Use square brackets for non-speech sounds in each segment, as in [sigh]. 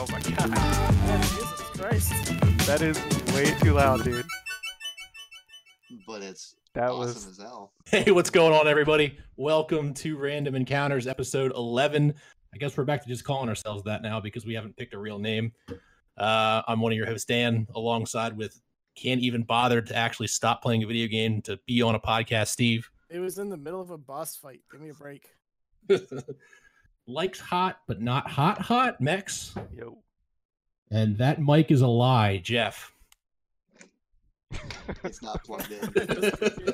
Oh my god. Man, Jesus Christ. That is way too loud, dude. But it's That awesome was as hell. Hey, what's going on, everybody? Welcome to Random Encounters, episode 11. I guess we're back to just calling ourselves that now because we haven't picked a real name. Uh, I'm one of your hosts, Dan, alongside with can't even bother to actually stop playing a video game to be on a podcast, Steve. It was in the middle of a boss fight. Give me a break. [laughs] Likes hot, but not hot, hot, Mex. yo. And that mic is a lie, Jeff. [laughs] It's not plugged in. [laughs]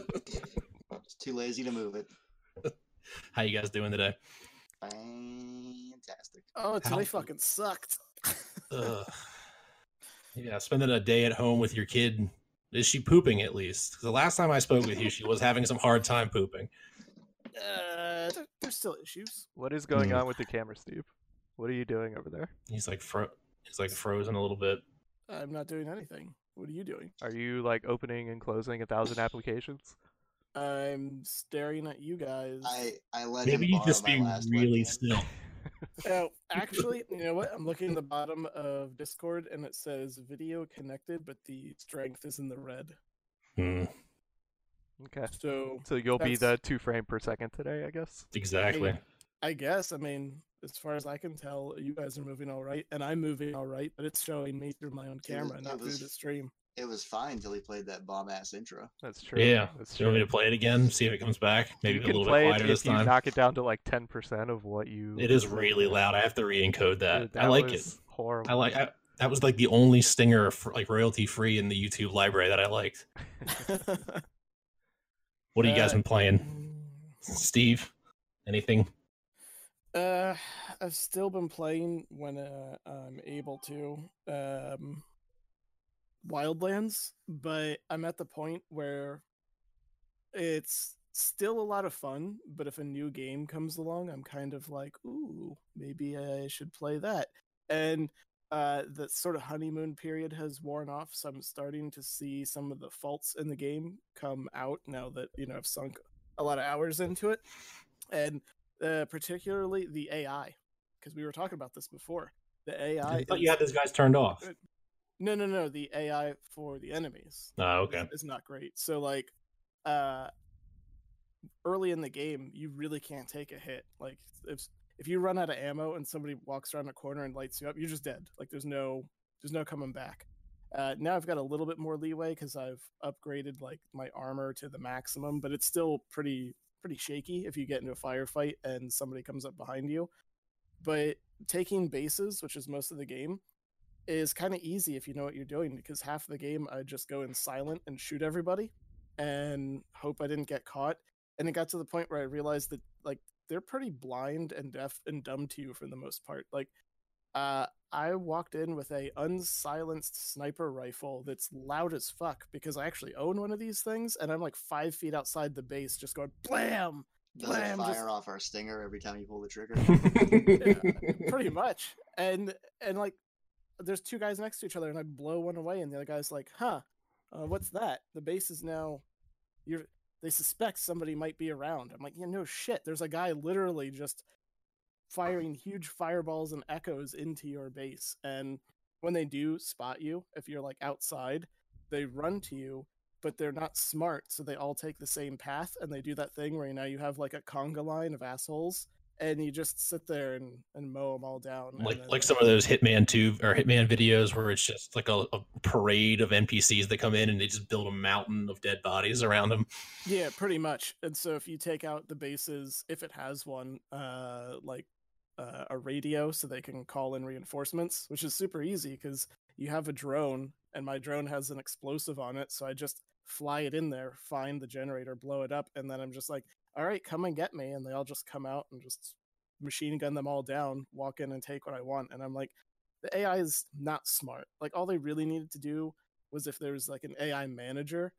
It's too lazy to move it. How you guys doing today? Fantastic. Oh, today How- fucking sucked. [laughs] Ugh. Yeah, spending a day at home with your kid. Is she pooping at least? The last time I spoke with you, she was having some hard time pooping. Uh, there- there's still issues. What is going Hmm. on with the camera, Steve? What are you doing over there? He's like fro- he's like frozen a little bit. I'm not doing anything. What are you doing? Are you like opening and closing a thousand [laughs] applications? I'm staring at you guys. I I let Maybe him you borrow just my be really webcam. still. [laughs] Oh, actually, you know what? I'm looking at the bottom of Discord and it says video connected, but the strength is in the red. Hmm, Okay. So So you'll be the two frame per second today, I guess. exactly. I guess, I mean, as far as I can tell, you guys are moving all right, and I'm moving all right, but it's showing me through my own camera, it not through the stream. It was fine till he played that bomb ass intro. That's true. Yeah. That's Do you want me to play it again? See if it comes back. Maybe you a can little bit play quieter it this if you time. knock it down to like ten percent of what you. It is really loud. I have to re-encode that. Dude, I like it. Horrible. I like. I, that was like the only stinger for, like royalty free in the YouTube library that I liked. [laughs] [laughs] What have you guys Uh, been playing, Steve? Anything? Uh, I've still been playing when uh, I'm able to. Um, Wildlands, but I'm at the point where it's still a lot of fun. But if a new game comes along, I'm kind of like, ooh, maybe I should play that. And uh, the sort of honeymoon period has worn off, so I'm starting to see some of the faults in the game come out now that you know I've sunk a lot of hours into it, and uh, particularly the AI, because we were talking about this before. The AI. I thought you had those guys turned off. no, no, no. The AI for the enemies Oh, okay. is, is not great. So like, uh, early in the game, you really can't take a hit. Like if if you run out of ammo and somebody walks around a corner and lights you up, you're just dead. Like there's no there's no coming back. Uh, now I've got a little bit more leeway because I've upgraded like my armor to the maximum, but it's still pretty pretty shaky if you get into a firefight and somebody comes up behind you. But taking bases, which is most of the game, is kind of easy if you know what you're doing because half the game I just go in silent and shoot everybody and hope I didn't get caught. And it got to the point where I realized that like they're pretty blind and deaf and dumb to you for the most part. Like uh I walked in with a unsilenced sniper rifle that's loud as fuck because I actually own one of these things and I'm like five feet outside the base just going blam Does it Blam, fire just- off our stinger every time you pull the trigger? [laughs] pretty much and and like there's two guys next to each other and i blow one away and the other guy's like huh uh, what's that the base is now you're they suspect somebody might be around. I'm like yeah no shit. There's a guy literally just firing huge fireballs and echoes into your base and when they do spot you if you're like outside they run to you but they're not smart so they all take the same path and they do that thing where you now you have like a conga line of assholes and you just sit there and, and mow them all down. like then- like some of those Hitman two or Hitman videos where it's just like a, a parade of NPCs that come in and they just build a mountain of dead bodies around them. Yeah, pretty much. And so if you take out the bases, if it has one, uh, like uh, a radio, so they can call in reinforcements, which is super easy because you have a drone, and my drone has an explosive on it, so I just fly it in there, find the generator, blow it up, and then I'm just like, all right, come and get me, and they all just come out and just machine gun them all down, walk in and take what I want, and I'm like, the AI is not smart. Like all they really needed to do was if there was like an AI manager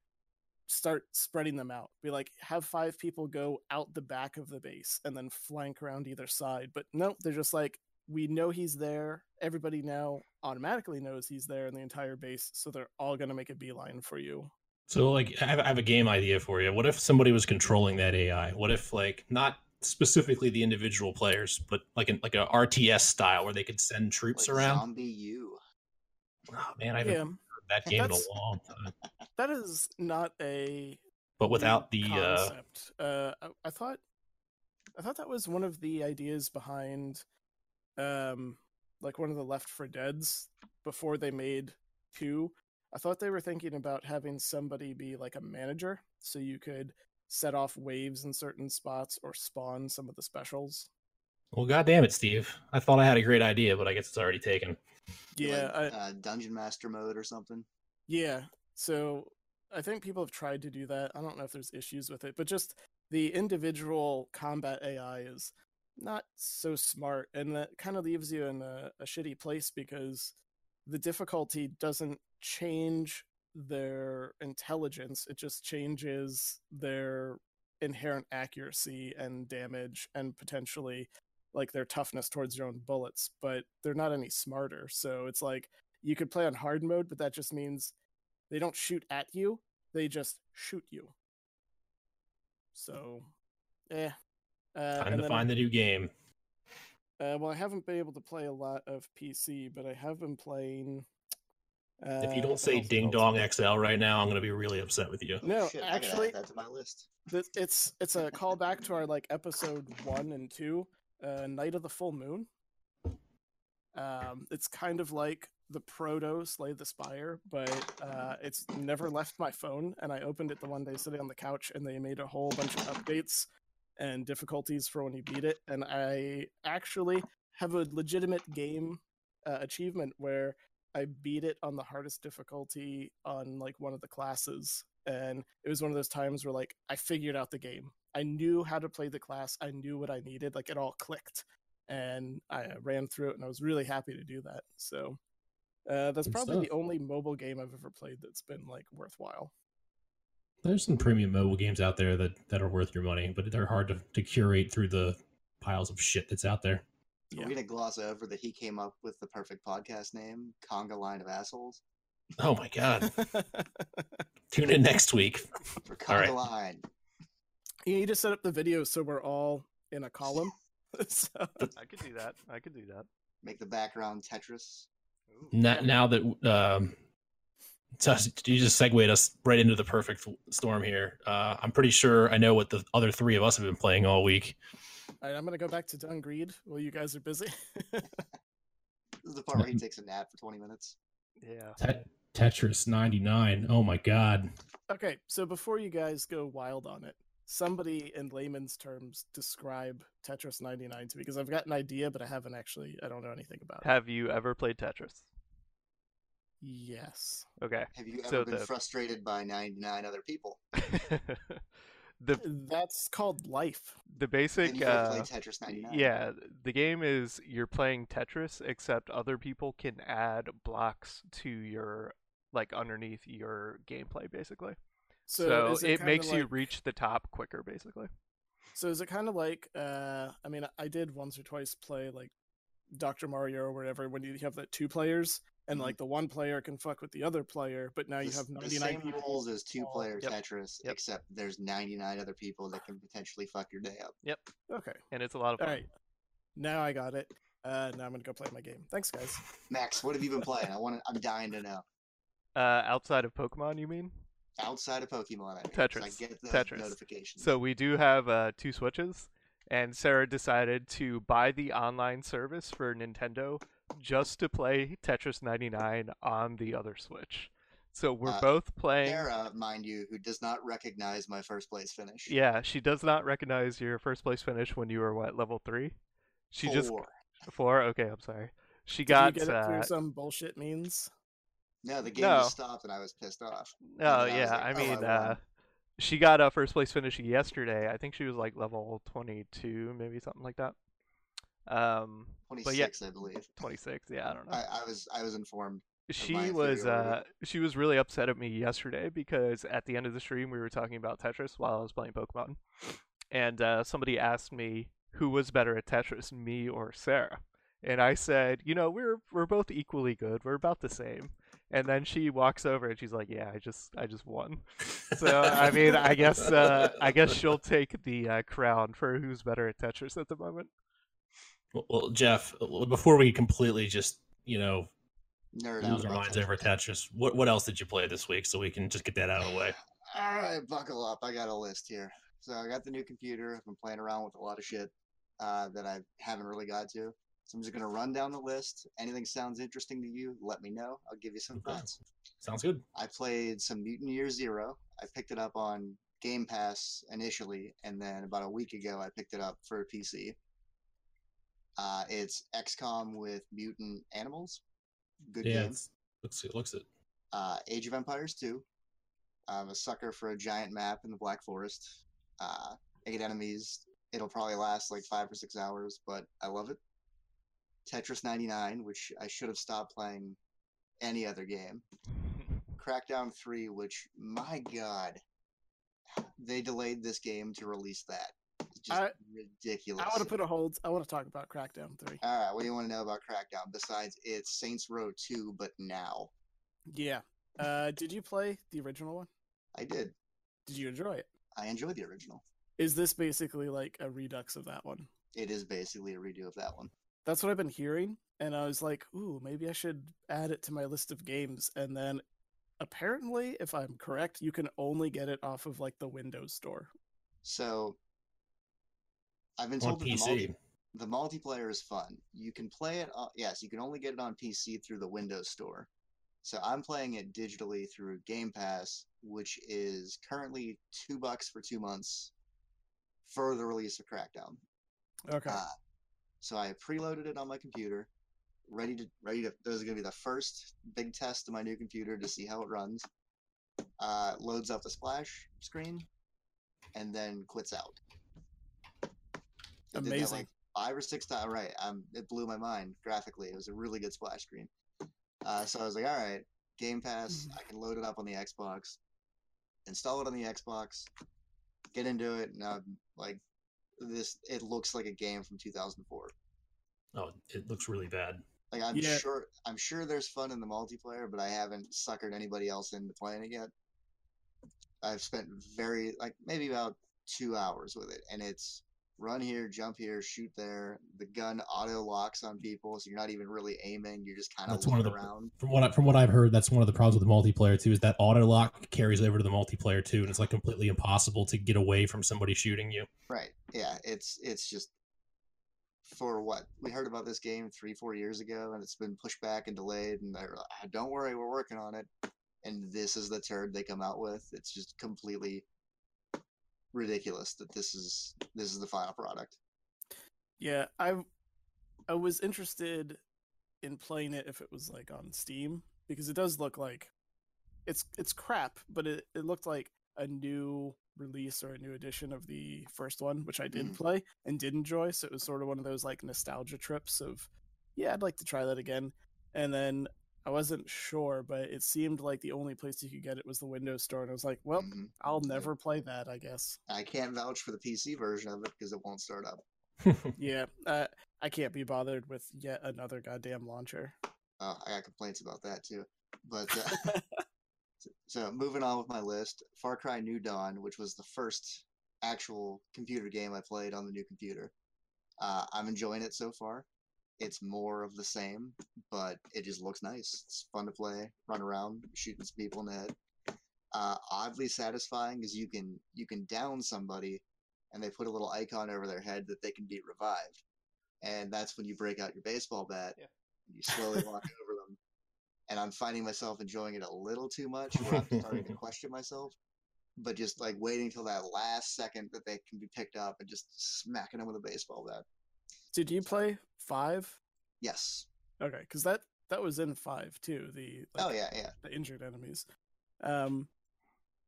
start spreading them out. Be like, have five people go out the back of the base and then flank around either side. But no, they're just like, we know he's there. Everybody now automatically knows he's there in the entire base, so they're all gonna make a beeline for you. So like I have, I have a game idea for you. What if somebody was controlling that AI? What if like not specifically the individual players, but like an like a RTS style where they could send troops Like around. ZombiU. Oh man, I haven't Yeah, heard that game in a That's- long time. that is not a But without the uh, concept. Uh, I, I thought, I thought that was one of the ideas behind, um, like one of the Left 4 Dead's before they made two. I thought they were thinking about having somebody be like a manager, so you could set off waves in certain spots or spawn some of the specials. well, goddamn it, Steve! I thought I had a great idea, but I guess it's already taken. Yeah, Like, I, uh, Dungeon Master mode or something. Yeah. So I think people have tried to do that. I don't know if there's issues with it, but just the individual combat AI is not so smart. And that kind of leaves you in a, a shitty place because the difficulty doesn't change their intelligence, it just changes their inherent accuracy and damage and potentially like their toughness towards your own bullets, but they're not any smarter. So it's like you could play on hard mode, but that just means they don't shoot at you; they just shoot you. So, yeah. Uh, Time and to then, find the new game. uh, well, I haven't been able to play a lot of PC, but I have been playing. Uh, if you don't say Ding? Dong XL right now, I'm gonna be really upset with you. No, Shit, I gotta add actually, that to my list. th- it's it's a callback to our like episode one and two, uh, Night of the Full Moon. Um, it's kind of like the proto Slay the Spire, but uh, it's never left my phone. And I opened it the one day sitting on the couch, and they made a whole bunch of updates and difficulties for when you beat it. And I actually have a legitimate game uh, achievement where I beat it on the hardest difficulty on like one of the classes. And it was one of those times where like I figured out the game. I knew how to play the class. I knew what I needed. Like it all clicked. And I uh, ran through it and I was really happy to do that. So uh, that's Good probably stuff. the only mobile game I've ever played that's been like worthwhile. There's some premium mobile games out there that, that are worth your money, but they're hard to, to curate through the piles of shit that's out there. Are Yeah. we gonna gloss over that he came up with the perfect podcast name, Conga Line of Assholes? Oh my god. [laughs] Tune in next week. For Conga right. Line. you need to set up the video so we're all in a column. [laughs] [laughs] so, I could do that. I could do that. Make the background Tetris. Ooh. Now, now that um, so you just segued us right into the perfect storm here. Uh, I'm pretty sure I know what the other three of us have been playing all week. All right, I'm gonna go back to Dungreed while you guys are busy. [laughs] This is the part where he [laughs] takes a nap for 20 minutes. Yeah. Tet- Tetris 99. Oh my god. okay, so before you guys go wild on it, somebody in layman's terms describe Tetris 99 to me because I've got an idea, but I haven't actually. I don't know anything about it. Have you ever played Tetris? Yes. Okay. Have you ever So been the- frustrated by 99 other people? [laughs] the That's called life. the basic uh, play Tetris 99. yeah, the game is you're playing Tetris except other people can add blocks to your like underneath your gameplay basically. So, So, is it kinda makes you reach the top quicker basically. So is it kind of like? uh I mean, I did once or twice play like Dr. Mario or whatever when you have that two players and Mhm. like the one player can fuck with the other player, but now The, you s- have the 99 same people. rules as two player Yep. Tetris, Yep. except there's 99 other people that can potentially fuck your day up. Yep. Okay. And it's a lot of fun. right. Now I got it. Uh, now I'm gonna go play my game. Thanks, guys. Max, what have you been playing? I want. to I'm dying to know. Uh, outside of Pokemon, you mean? Outside of Pokemon, I mean, 'cause I Tetris. get the Tetris. notifications. So we do have uh, two Switches, and Sarah decided to buy the online service for Nintendo just to play Tetris 99 on the other Switch. So we're Uh, both playing. Sarah, mind you, who does not recognize my first place finish. Yeah, she does not recognize your first place finish when you were what level three. She just Four. four. Okay, I'm sorry. She Did got you get it uh, through some bullshit means? No, the game No. just stopped and I was pissed off. Oh then I yeah, like, I "Oh, mean, I uh, she got a first place finish yesterday. I think she was like level 22, maybe something like that. Um, but yeah, 26, I believe. 26. Yeah, I don't know. I, I was I was informed. she was uh she was really upset at me yesterday because at the end of the stream we were talking about Tetris while I was playing Pokemon, and uh, somebody asked me who was better at Tetris, me or Sarah, and I said, you know, we're we're both equally good. We're about the same. And then she walks over and she's like, "Yeah, I just I just won." So I mean, I guess uh, I guess she'll take the uh, crown for who's better at Tetris at the moment. Well, Jeff, before we completely just you know Nerd lose our minds over Tetris, what what else did you play this week so we can just get that out of the way? [sighs] All right, buckle up. I got a list here. So I got the new computer. I've been playing around with a lot of shit uh, that I haven't really got to. So I'm just gonna run down the list. Anything sounds interesting to you, let me know. I'll give you some Okay. thoughts. Sounds good. I played some Mutant Year Zero. I picked it up on Game Pass initially, and then about a week ago, I picked it up for a PC. Uh, it's XCOM with mutant animals. Good yeah, game. looks it looks it. Uh, Age of Empires 2. I'm a sucker for a giant map in the Black Forest. Uh, eight enemies. It'll probably last like five or six hours, but I love it. Tetris 99, which I should have stopped playing any other game. [laughs] Crackdown 3, which, my god, they delayed this game to release that. Just I- ridiculous. I want to put a hold. I want to talk about Crackdown Three. All right, what do you want to know about Crackdown besides it's Saints Row 2, but now? Yeah. Uh, did you play the original one? I did. Did you enjoy it? I enjoyed the original. Is this basically like a redux of that one? It is basically a redo of that one. That's what I've been hearing, and I was like, "Ooh, maybe I should add it to my list of games." And then, apparently, if I'm correct, you can only get it off of like the Windows Store. So I've been told that the, multi- the multiplayer is fun. You can play it. On, yes, you can only get it on PC through the Windows Store. So I'm playing it digitally through Game Pass, which is currently two bucks for two months for the release of Crackdown. Okay. Uh, so I preloaded it on my computer, ready to ready to. This is gonna be the first big test of my new computer to see how it runs. Uh, loads up the splash screen, and then quits out. It did that, Amazing. like, five or six times. Right, um, it blew my mind graphically. It was a really good splash screen. Uh, so I was like, all right, Game Pass. I can load it up on the Xbox, install it on the Xbox, get into it, and I'm like, this. It looks like a game from 2004. Oh, it looks really bad. Like I'm Yeah. sure, I'm sure there's fun in the multiplayer, but I haven't suckered anybody else into playing it yet. I've spent very like maybe about two hours with it, and it's run here, jump here, shoot there. The gun auto locks on people, so you're not even really aiming. You're just kind of That's one looking of the- around. From what I, from what I've heard, that's one of the problems with the multiplayer too. Is that auto lock carries over to the multiplayer too, and it's like completely impossible to get away from somebody shooting you. Right? Yeah. It's it's just for what we heard about this game three four years ago, and it's been pushed back and delayed. And they're like, "Ah, don't worry, we're working on it. And this is the turd they come out with. It's just completely ridiculous that this is this is the final product. Yeah, I I was interested in playing it if it was like on Steam because it does look like it's it's crap, but it, it looked like a new release or a new edition of the first one, which I did Mm. play and did enjoy. So it was sort of one of those like nostalgia trips of yeah, I'd like to try that again. And then I wasn't sure, but it seemed like the only place you could get it was the Windows Store, and I was like, well, Mhm. I'll Yeah. never play that, I guess. I can't vouch for the PC version of it because it won't start up. [laughs] Yeah, uh, I can't be bothered with yet another goddamn launcher. Uh, I got complaints about that too. But uh, [laughs] so, so moving on with my list, Far Cry New Dawn, which was the first actual computer game I played on the new computer. Uh, I'm enjoying it so far. It's more of the same, but it just looks nice. It's fun to play, run around, shooting some people in the head. Uh, oddly satisfying is you can you can down somebody, and they put a little icon over their head that they can be revived, and that's when you break out your baseball bat. Yeah. You slowly walk [laughs] over them, and I'm finding myself enjoying it a little too much, where I'm starting to [laughs] question myself. But just like waiting till that last second that they can be picked up and just smacking them with a baseball bat. Did you play five? Yes. Okay, because that that was in five too. The like, oh yeah, yeah. the injured enemies. Um,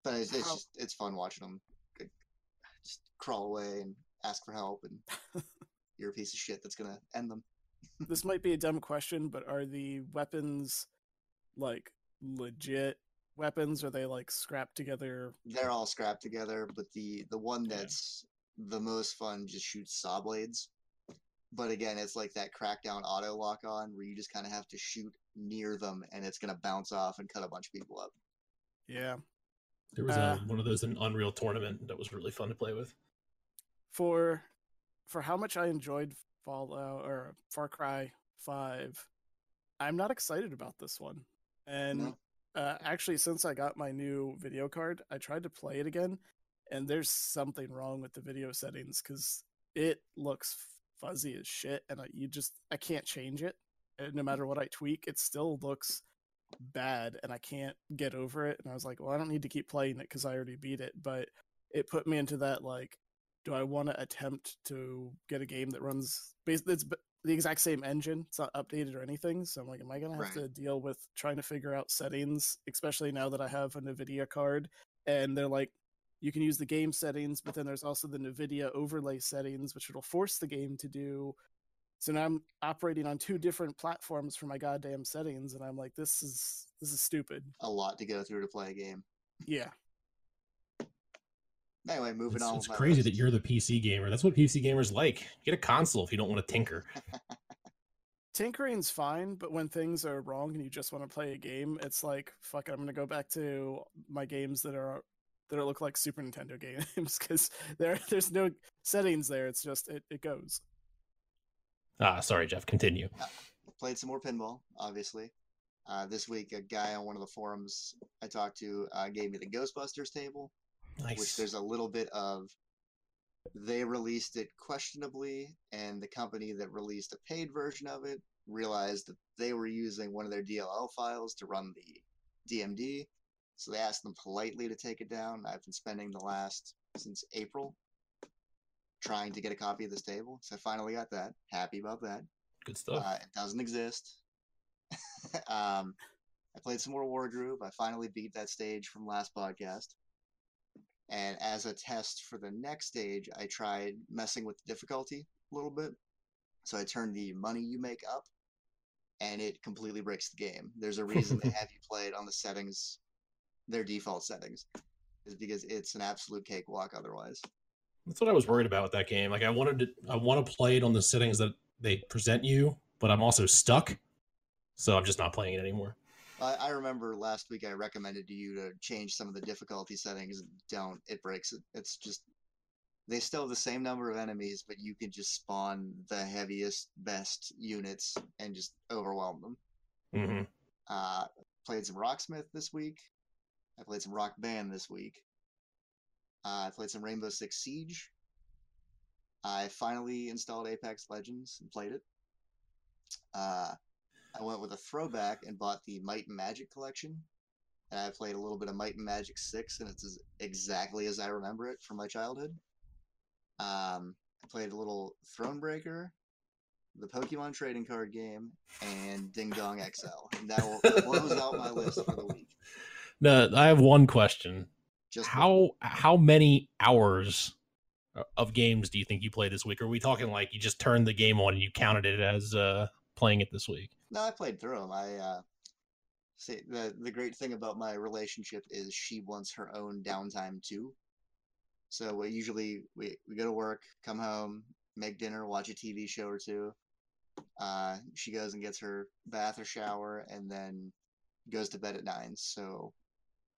But it's, it's How- just it's fun watching them just crawl away and ask for help, and [laughs] you're a piece of shit that's gonna end them. [laughs] this might be a dumb question, but are the weapons like legit weapons? Are they like scrapped together? They're all scrapped together, but the the one Yeah. that's the most fun just shoots saw blades. But again, it's like that crackdown auto lock on where you just kind of have to shoot near them and it's gonna bounce off and cut a bunch of people up. Yeah. There was Uh, a, one of those in Unreal tournament that was really fun to play with. For for how much I enjoyed Fallout or Far Cry 5, I'm not excited about this one. And No. uh, actually, since I got my new video card, I tried to play it again, and there's something wrong with the video settings because it looks fuzzy as shit, and I, you just I can't change it. And no matter what I tweak, it still looks bad, and I can't get over it. And I was like, well, I don't need to keep playing it because I already beat it. But it put me into that like, do I want to attempt to get a game that runs basically it's the exact same engine. It's not updated or anything. So I'm like, am I gonna have Right. to deal with trying to figure out settings, especially now that I have a Nvidia card and they're like, you can use the game settings, but then there's also the Nvidia overlay settings, which it'll force the game to do. So now I'm operating on two different platforms for my goddamn settings, and I'm like, this is this is stupid. A lot to go through to play a game. Yeah, Anyway, moving It's, on. it's with my crazy that you're the PC gamer. That's what PC gamers like. Get a console if you don't want to tinker. [laughs] tinkering's fine, but when things are wrong and you just want to play a game, it's like fuck. it, I'm gonna go back to my games that are that it look like Super Nintendo games [laughs] because there there's no settings there. It's just it, it goes. Ah, sorry, Jeff. Continue. played some more pinball, obviously. Uh, this week, a guy on one of the forums I talked to uh, gave me the Ghostbusters table, which there's a little bit of. They released it questionably, and the company that released a paid version of it realized that they were using one of their DLL files to run the DMD. So they asked them politely to take it down. I've been spending the last since April trying to get a copy of this table. So I finally got that. Happy about that. Good stuff. Uh, it doesn't exist. [laughs] um, I played some more Wargroove. I finally beat that stage from last podcast. And as a test for the next stage, I tried messing with the difficulty a little bit. So I turned the money you make up, and it completely breaks the game. There's a reason they [laughs] have you play it on the settings, their default settings, is because it's an absolute cakewalk otherwise. That's what I was worried about with that game. Like I wanted to, I want to play it on the settings that they present you, but I'm also stuck. So I'm just not playing it anymore. I, I remember last week I recommended to you to change some of the difficulty settings. Don't. It breaks it. It's just they still have the same number of enemies, but you can just spawn the heaviest, best units and just overwhelm them. Mm-hmm. Uh, played some Rocksmith this week. I played some Rock Band this week. Uh, I played some Rainbow Six Siege. I finally installed Apex Legends and played it. Uh, I went with a throwback and bought the Might and Magic collection. And I played a little bit of Might and Magic 6, and it's as, exactly as I remember it from my childhood. Um, I played a little Thronebreaker, the Pokemon trading card game, and Ding Dong XL. And that will close out my list for the week. No, I have one question. Just How how many hours of games do you think you played this week? Are we talking like you just turned the game on and you counted it as uh, playing it this week? No, I played through them. I uh, see the the great thing about my relationship is she wants her own downtime too. So we usually we, we go to work, come home, make dinner, watch a TV show or two. Uh, she goes and gets her bath or shower, and then goes to bed at nine. So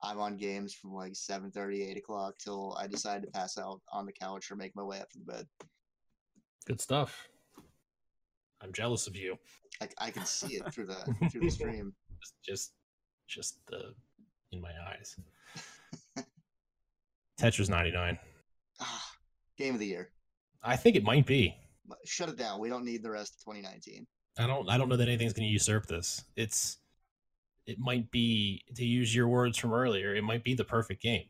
I'm on games from like 7:30, 8 o'clock till I decide to pass out on the couch or make my way up to the bed. Good stuff. I'm jealous of you. I, I can see it through the [laughs] through the stream. Just just, just the in my eyes. [laughs] Tetris 99. Ah, game of the year. I think it might be. Shut it down. We don't need the rest of 2019. I don't I don't know that anything's going to usurp this. It's it might be to use your words from earlier, it might be the perfect game.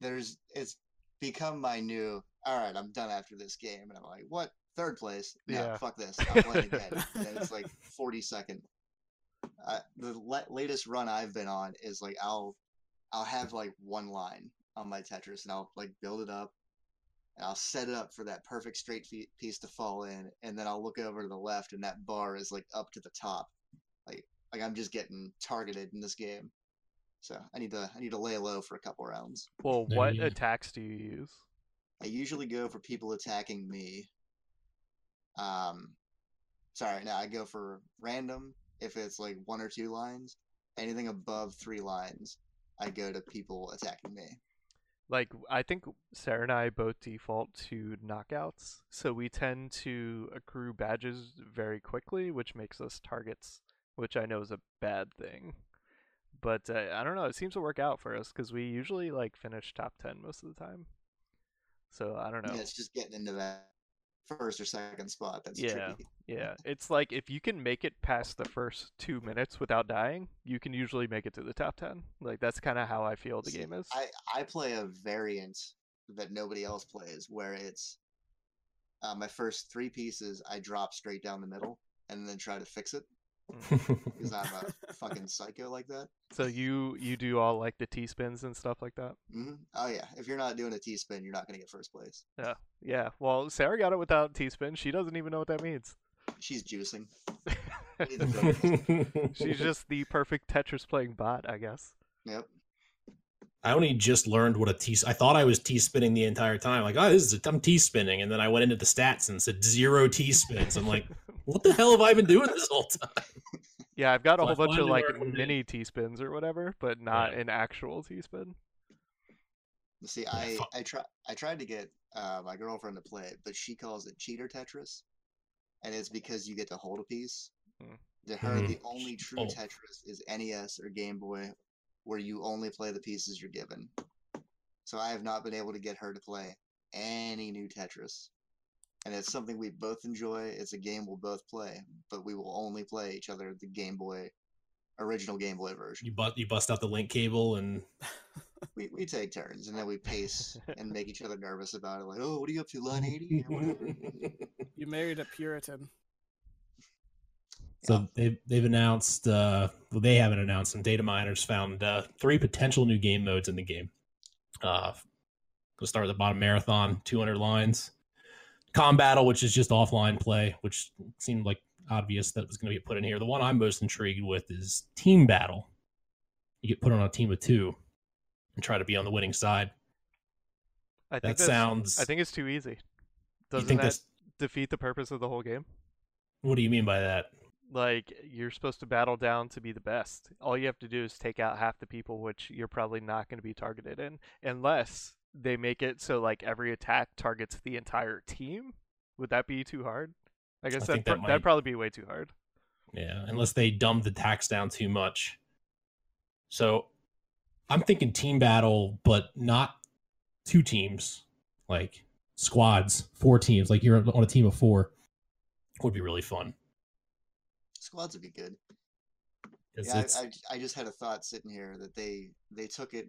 There's it's become my new. All right, I'm done after this game, and I'm like, what? Third place? No, Yeah. fuck this. I'm playing [laughs] again. and it's like 40 second. Uh, the la- latest run I've been on is like I'll I'll have like one line on my Tetris, and I'll like build it up, and I'll set it up for that perfect straight fe- piece to fall in, and then I'll look over to the left, and that bar is like up to the top, like like I'm just getting targeted in this game. So I need to I need to lay low for a couple rounds. Well, Yeah, what yeah. attacks do you use? I usually go for people attacking me. Um, sorry, now I go for random. If it's like one or two lines, anything above three lines, I go to people attacking me. Like I think Sarah and I both default to knockouts, so we tend to accrue badges very quickly, which makes us targets, which I know is a bad thing. But uh, I don't know, it seems to work out for us because we usually like finish top ten most of the time. So I don't know. Yeah, it's just getting into that first or second spot that's Yeah. tricky. Yeah, it's like if you can make it past the first two minutes without dying, you can usually make it to the top ten. Like that's kind of how I feel the See, game is. I I play a variant that nobody else plays, where it's uh, my first three pieces I drop straight down the middle and then try to fix it because I'm a fucking psycho like that. So you you do all like the T spins and stuff like that. hmm Oh yeah, if you're not doing a T spin, you're not gonna get first place. Yeah, yeah. Well, Sarah got it without T spin. She doesn't even know what that means. She's juicing. Need the videos. She's just the perfect Tetris playing bot, I guess. Yep. I only just learned what a T. I thought I was T spinning the entire time. Like, oh, this is a, I'm T spinning, and then I went into the stats and said zero T spins. I'm like, [laughs] what the hell have I been doing this whole time? Yeah, I've got a So I whole bunch of like learned one day. mini T spins or whatever, but not Yeah. an actual T spin. See, I I try I tried to get uh, my girlfriend to play it, but she calls it cheater Tetris, and it's because you get to hold a piece. Hmm. To her, Mhm. the only true Oh. Tetris is NES or Game Boy, where you only play the pieces you're given. So I have not been able to get her to play any new Tetris, and it's something we both enjoy. It's a game we'll both play, but we will only play each other the Game Boy, original Game Boy version. You bust you bust out the link cable and [laughs] we, we take turns and then we pace and make each other nervous about it. Like, oh, what are you up to, line [laughs] 80? You married a Puritan. So they've they've announced uh well they haven't announced some data miners found uh three potential new game modes in the game. Uh we'll start at the bottom marathon, two hundred lines. Combattle, which is just offline play, which seemed like obvious that was gonna get put in here. The one I'm most intrigued with is team battle. You get put on a team of two and try to be on the winning side. I think That sounds I think it's too easy. you Doesn't think that defeat the purpose of the whole game? what do you mean by that? Like you're supposed to battle down to be the best. All you have to do is take out half the people, which you're probably not going to be targeted in, unless they make it so like every attack targets the entire team. Would that be too hard? I guess I that that that'd probably be way too hard. Yeah, unless they dumb the tax down too much. So I'm thinking team battle, but not two teams, like squads, four teams, like you're on a team of four. Would be really fun. Squads would be good. Yeah, I, I, I just had a thought sitting here that they they took it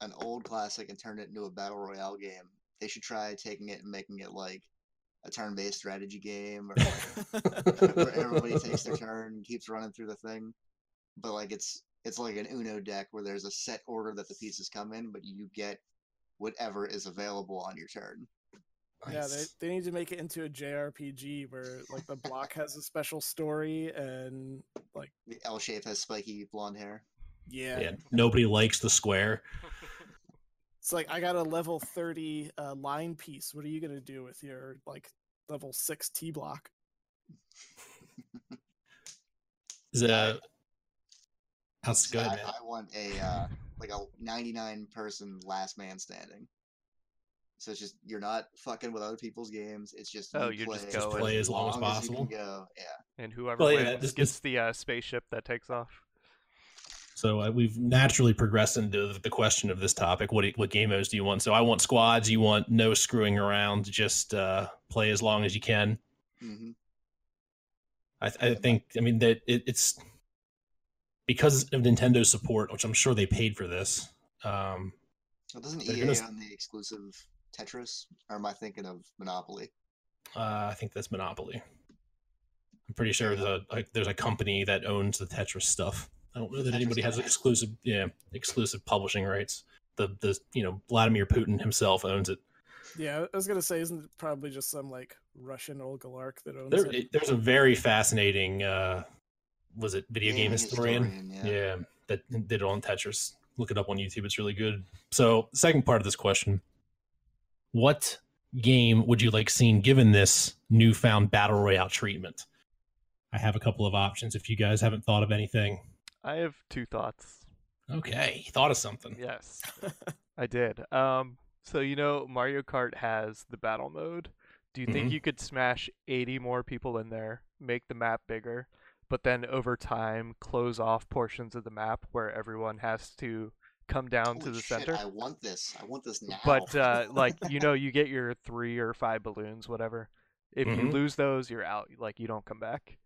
an old classic and turned it into a battle royale game. They should try taking it and making it like a turn-based strategy game, or [laughs] where everybody takes their turn and keeps running through the thing. But like it's it's like an Uno deck where there's a set order that the pieces come in, but you get whatever is available on your turn. Yeah, they, they need to make it into a JRPG where like the block has a special story and like The L shape has spiky blonde hair. yeah, yeah, nobody likes the square. [laughs] it's like I got a level thirty uh, line piece. What are you gonna do with your like level six T block? [laughs] Is it a How's So good, I, man? I want a uh, like a 99 person last man standing. So it's just you're not fucking with other people's games. It's just Oh, you you're just play, Just going- play as long as you possible. can go. Yeah. And whoever Well, yeah, this- gets this- the uh, spaceship that takes off. So uh, we've naturally progressed into the question of this topic. What what game modes do you want? So I want squads. You want no screwing around. Just uh, play as long as you can. hmm I, I think. I mean that it, it's because of Nintendo's support, which I'm sure they paid for this. Um, Well, doesn't They're EA gonna s- own the exclusive Tetris? Or am I thinking of Monopoly? uh, I think that's Monopoly. I'm pretty sure there's a like, there's a company that owns the Tetris stuff. I don't know that Tetris anybody has exclusive yeah exclusive publishing rights. The the you know Vladimir Putin himself owns it. Yeah, I was gonna say, isn't it probably just some like Russian oligarch that owns There, it? it, there's a very fascinating uh was it video game Gaming historian? yeah. yeah. that did it on Tetris. Look it up on YouTube. It's really good. So, second part of this question: What game would you like seen given this newfound battle royale treatment? I have a couple of options if you guys haven't thought of anything. I have two thoughts. Okay, thought of something. Yes, [laughs] I did. Um, so you know Mario Kart has the battle mode. Do you think Mhm. you could smash 80 more people in there, make the map bigger, but then over time close off portions of the map where everyone has to come down to the shit, center? I want this. I want this now. But uh, like you know, [laughs] you get your three or five balloons, whatever. If you Mhm. lose those, you're out. Like you don't come back.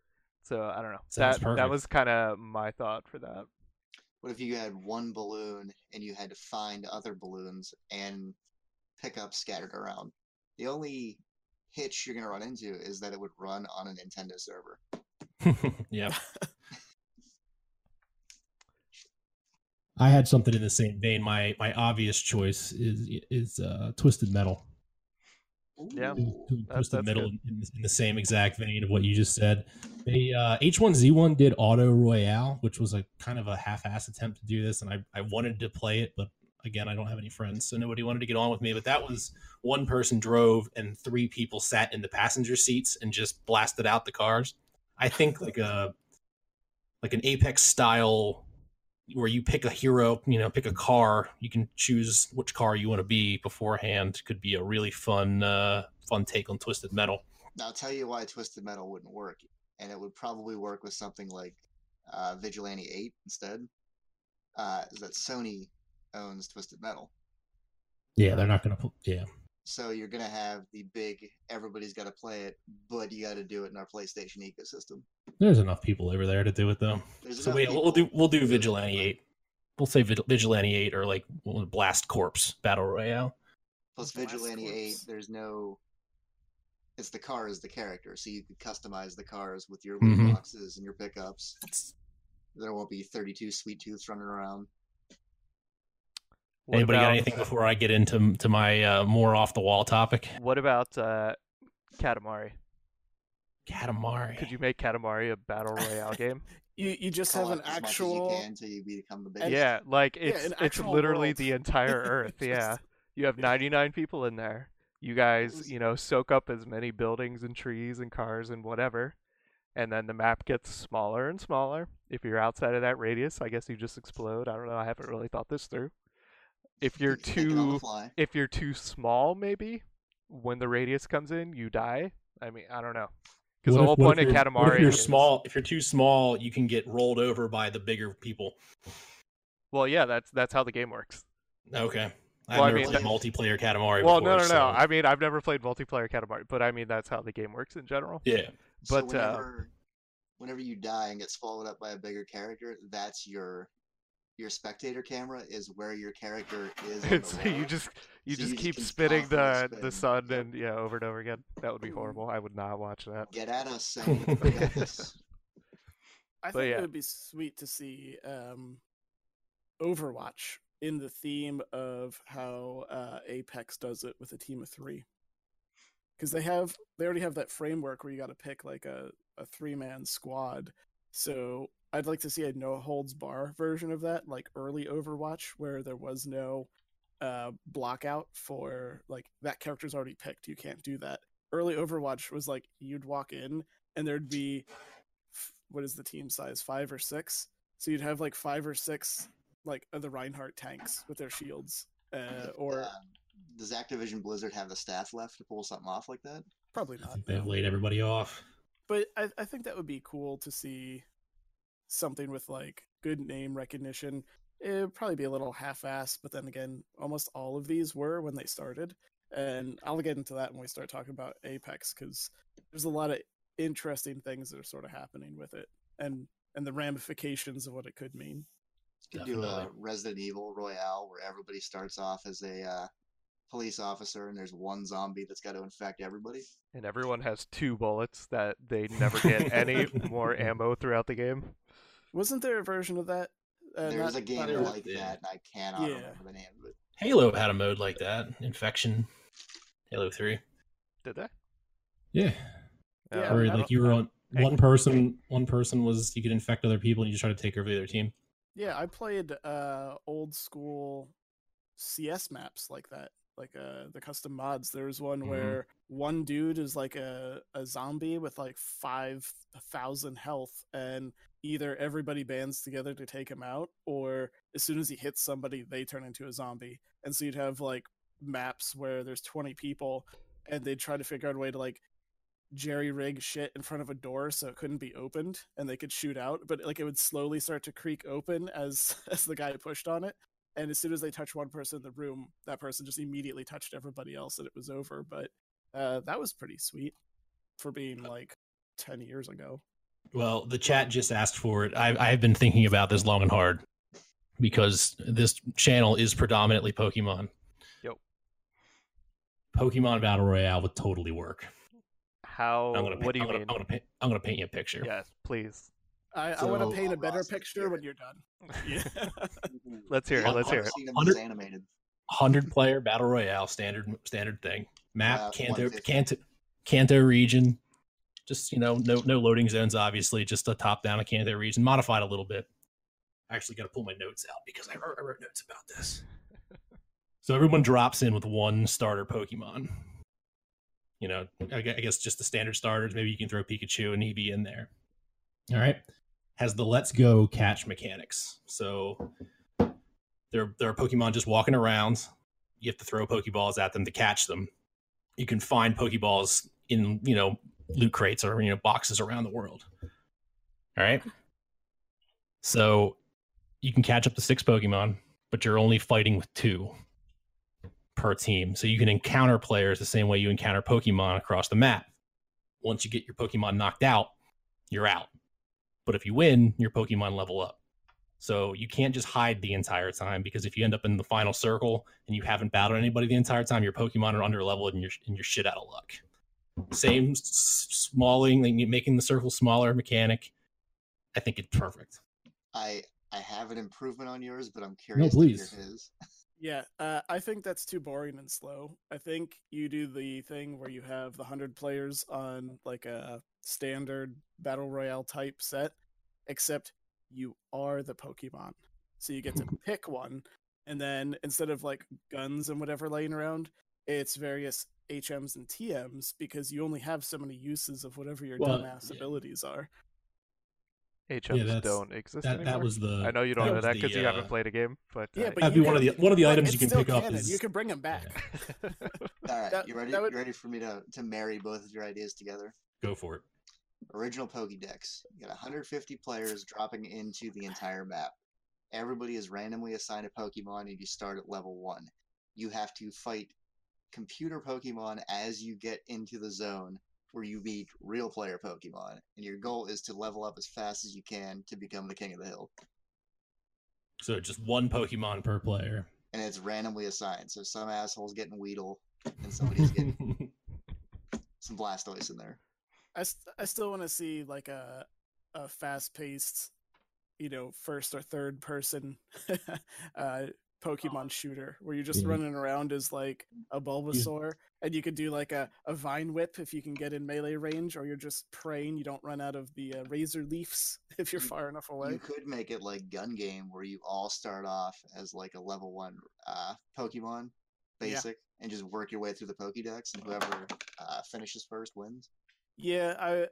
So I don't know. Sounds that that was kind of my thought for that. What if you had one balloon and you had to find other balloons and pick up scattered around? The only hitch you're going to run into is that it would run on a Nintendo server. [laughs] yeah. [laughs] I had something in the same vein. My my obvious choice is is uh, Twisted Metal. Yeah. That's- Twisted that's Metal in, the- in the same exact vein of what you just said. They uh, H1Z1 did Auto Royale, which was a kind of a half-ass attempt to do this, and I I wanted to play it, but again, I don't have any friends, so nobody wanted to get on with me. But that was one person drove and three people sat in the passenger seats and just blasted out the cars. I think like a like an Apex style where you pick a hero, you know, pick a car, you can choose which car you want to be beforehand. Could be a really fun uh fun take on Twisted Metal. Now, I'll tell you why Twisted Metal wouldn't work, and it would probably work with something like uh, Vigilante 8 instead. Uh, is that Sony owns Twisted Metal. Yeah, they're not gonna put yeah. So you're going to have the big, everybody's got to play it, but you got to do it in our PlayStation ecosystem. There's enough people over there to do it though. There's So enough wait, we'll do we'll do Vigilante Eight. We'll say Vigilante Eight or like Blast Corps Battle Royale. Plus Blast Vigilante 8, there's no. It's the car is the character, so you could customize the cars with your loot Mhm. boxes and your pickups. There won't be 32 Sweet Tooths running around. What Anybody got anything before I get into to my uh, more off the wall topic? What about uh, Katamari? Katamari. Could you make Katamari a battle royale game? [laughs] You you just Call have an as much as actual until you become the biggest. yeah, like it's an it's literally world. the [laughs] entire Earth. Just- yeah, you have 99 people in there. You guys, you know, soak up as many buildings and trees and cars and whatever, and then the map gets smaller and smaller. If you're outside of that radius, I guess you just explode. I don't know. I haven't really thought this through. If you're [laughs] Think it on the too if you're too small, maybe when the radius comes in, you die. I mean, I don't know. Because the What if- whole point of you're- Katamari if you're is- small? If you're too small, you can get rolled over by the bigger people. Well, yeah, that's that's how the game works. Okay. I've Well, I never mean, played multiplayer Katamari well, before. no, no, no. I mean, I've never played multiplayer Katamari, but I mean that's how the game works in general. yeah. So but, uh, whenever, whenever you die and get swallowed up by a bigger character, that's your your spectator camera is where your character is. On It's the [laughs] you just you So just you just keep can spinning the constantly the sun Yep. and yeah over and over again. That would be horrible. I would not watch that. Get at us, Sony. We. I think yeah. it would be sweet to see um, Overwatch in the theme of how uh, Apex does it with a team of three, because they have they already have that framework where you got to pick like a a three man squad. So I'd like to see a no holds bar version of that, like early Overwatch, where there was no uh, block out for like that character's already picked. You can't do that. Early Overwatch was like you'd walk in and there'd be what is the team size five or six so you'd have like five or six like of the reinhardt tanks with their shields uh, or Uh, does Activision Blizzard have the staff left to pull something off like that? probably I not think they've no. laid everybody off. but I, I think that would be cool to see something with like good name recognition it would probably be a little half-assed but then again almost all of these were when they started and i'll get into that when we start talking about apex because there's a lot of interesting things that are sort of happening with it and and the ramifications of what it could mean. You could do a Resident Evil Royale where everybody starts off as a uh, police officer and there's one zombie that's got to infect everybody. And everyone has two bullets that they [laughs] never get any more ammo throughout the game. wasn't there a version of that uh, There's not- a game not there- like Yeah. that, and I cannot Yeah. remember the name of it. Halo had a mode like that. Infection. Halo Three. Did they? Yeah. Yeah, Uh, Where like you were on Hey. one person. One person was you could infect other people, and you just try to take over the other team. Yeah, I played uh old school CS maps like that like uh the custom mods. There was one Mhm. where one dude is like a, a zombie with like five thousand health, and either everybody bands together to take him out, or as soon as he hits somebody, they turn into a zombie. And so you'd have like maps where there's twenty people, and they'd try to figure out a way to like jerry rig shit in front of a door so it couldn't be opened and they could shoot out but like it would slowly start to creak open as [laughs] as the guy pushed on it and as soon as they touched one person in the room that person just immediately touched everybody else and it was over but uh that was pretty sweet for being like 10 years ago Well, the chat just asked for it. I, I've been thinking about this long and hard because this channel is predominantly Pokemon. Yep. Pokemon Battle Royale would totally work. How? I'm gonna, what do you I'm gonna, mean? I'm gonna, I'm gonna paint you a picture. Yes, please. I, I want to paint a better picture when you're done [laughs] yeah mm-hmm. Let's hear it. Let's hear it. Hundred- animated. Hundred player Battle Royale standard standard thing. Map Yeah, Kanto 150. Kanto Kanto region. Just you know, no no loading zones. Obviously, just a top down a Kanto region, modified a little bit. I actually got to pull my notes out because I wrote, I wrote notes about this. [laughs] So everyone drops in with one starter Pokemon. You know, I I guess just the standard starters. Maybe you can throw Pikachu and Eevee in there. All right. Has the Let's Go catch mechanics. So there, there are Pokemon just walking around. You have to throw Pokeballs at them to catch them. You can find Pokeballs in, you know, loot crates or, you know, boxes around the world. All right. So you can catch up to six Pokemon, but you're only fighting with two per team. So you can encounter players the same way you encounter Pokemon across the map. Once you get your Pokemon knocked out, you're out. But if you win, your Pokemon level up. So you can't just hide the entire time because if you end up in the final circle and you haven't battled anybody the entire time, your Pokemon are under leveled and you're and you're shit out of luck. Same s- smalling, like making the circle smaller mechanic. I think it's perfect. I I have an improvement on yours, but I'm curious No, please. [laughs] to hear his. Yeah, uh, I think that's too boring and slow. I think you do the thing where you have the hundred players on like a standard battle royale type set, except you are the Pokemon, so you get to [laughs] pick one, and then instead of like guns and whatever laying around, it's various HMs and TMs because you only have so many uses of whatever your Well, dumbass yeah. abilities are. HMs that's- don't exist That anymore. that was the. I know you don't know that the, because you uh, haven't played a game, but Yeah, uh, but That'd you be one of the one of the items you can still pick up. Is, You can bring them back. [laughs] All right, That- you ready? would- You ready for me to to marry both of your ideas together? Go for it. Original Pokédex. You got 150 players dropping into the entire map. Everybody is randomly assigned a Pokemon, and you start at level one. You have to fight computer Pokemon as you get into the zone where you beat real player Pokemon, and your goal is to level up as fast as you can to become the king of the hill. So just one Pokemon per player. And it's randomly assigned, so some asshole's getting Weedle, and somebody's getting [laughs] some Blastoise in there. I, st- I still want to see like a a fast paced, you know, first or third person [laughs] uh Pokemon shooter where you're just Yeah. running around as like a Bulbasaur and you could do like a, a vine whip if you can get in melee range or you're just praying you don't run out of the uh, razor leafs [laughs] if you're You- far enough away. You could make it like gun game where you all start off as like a level one uh, Pokemon, Yeah. basic, and just work your way through the Pokédex, and whoever uh, finishes first wins. Yeah, I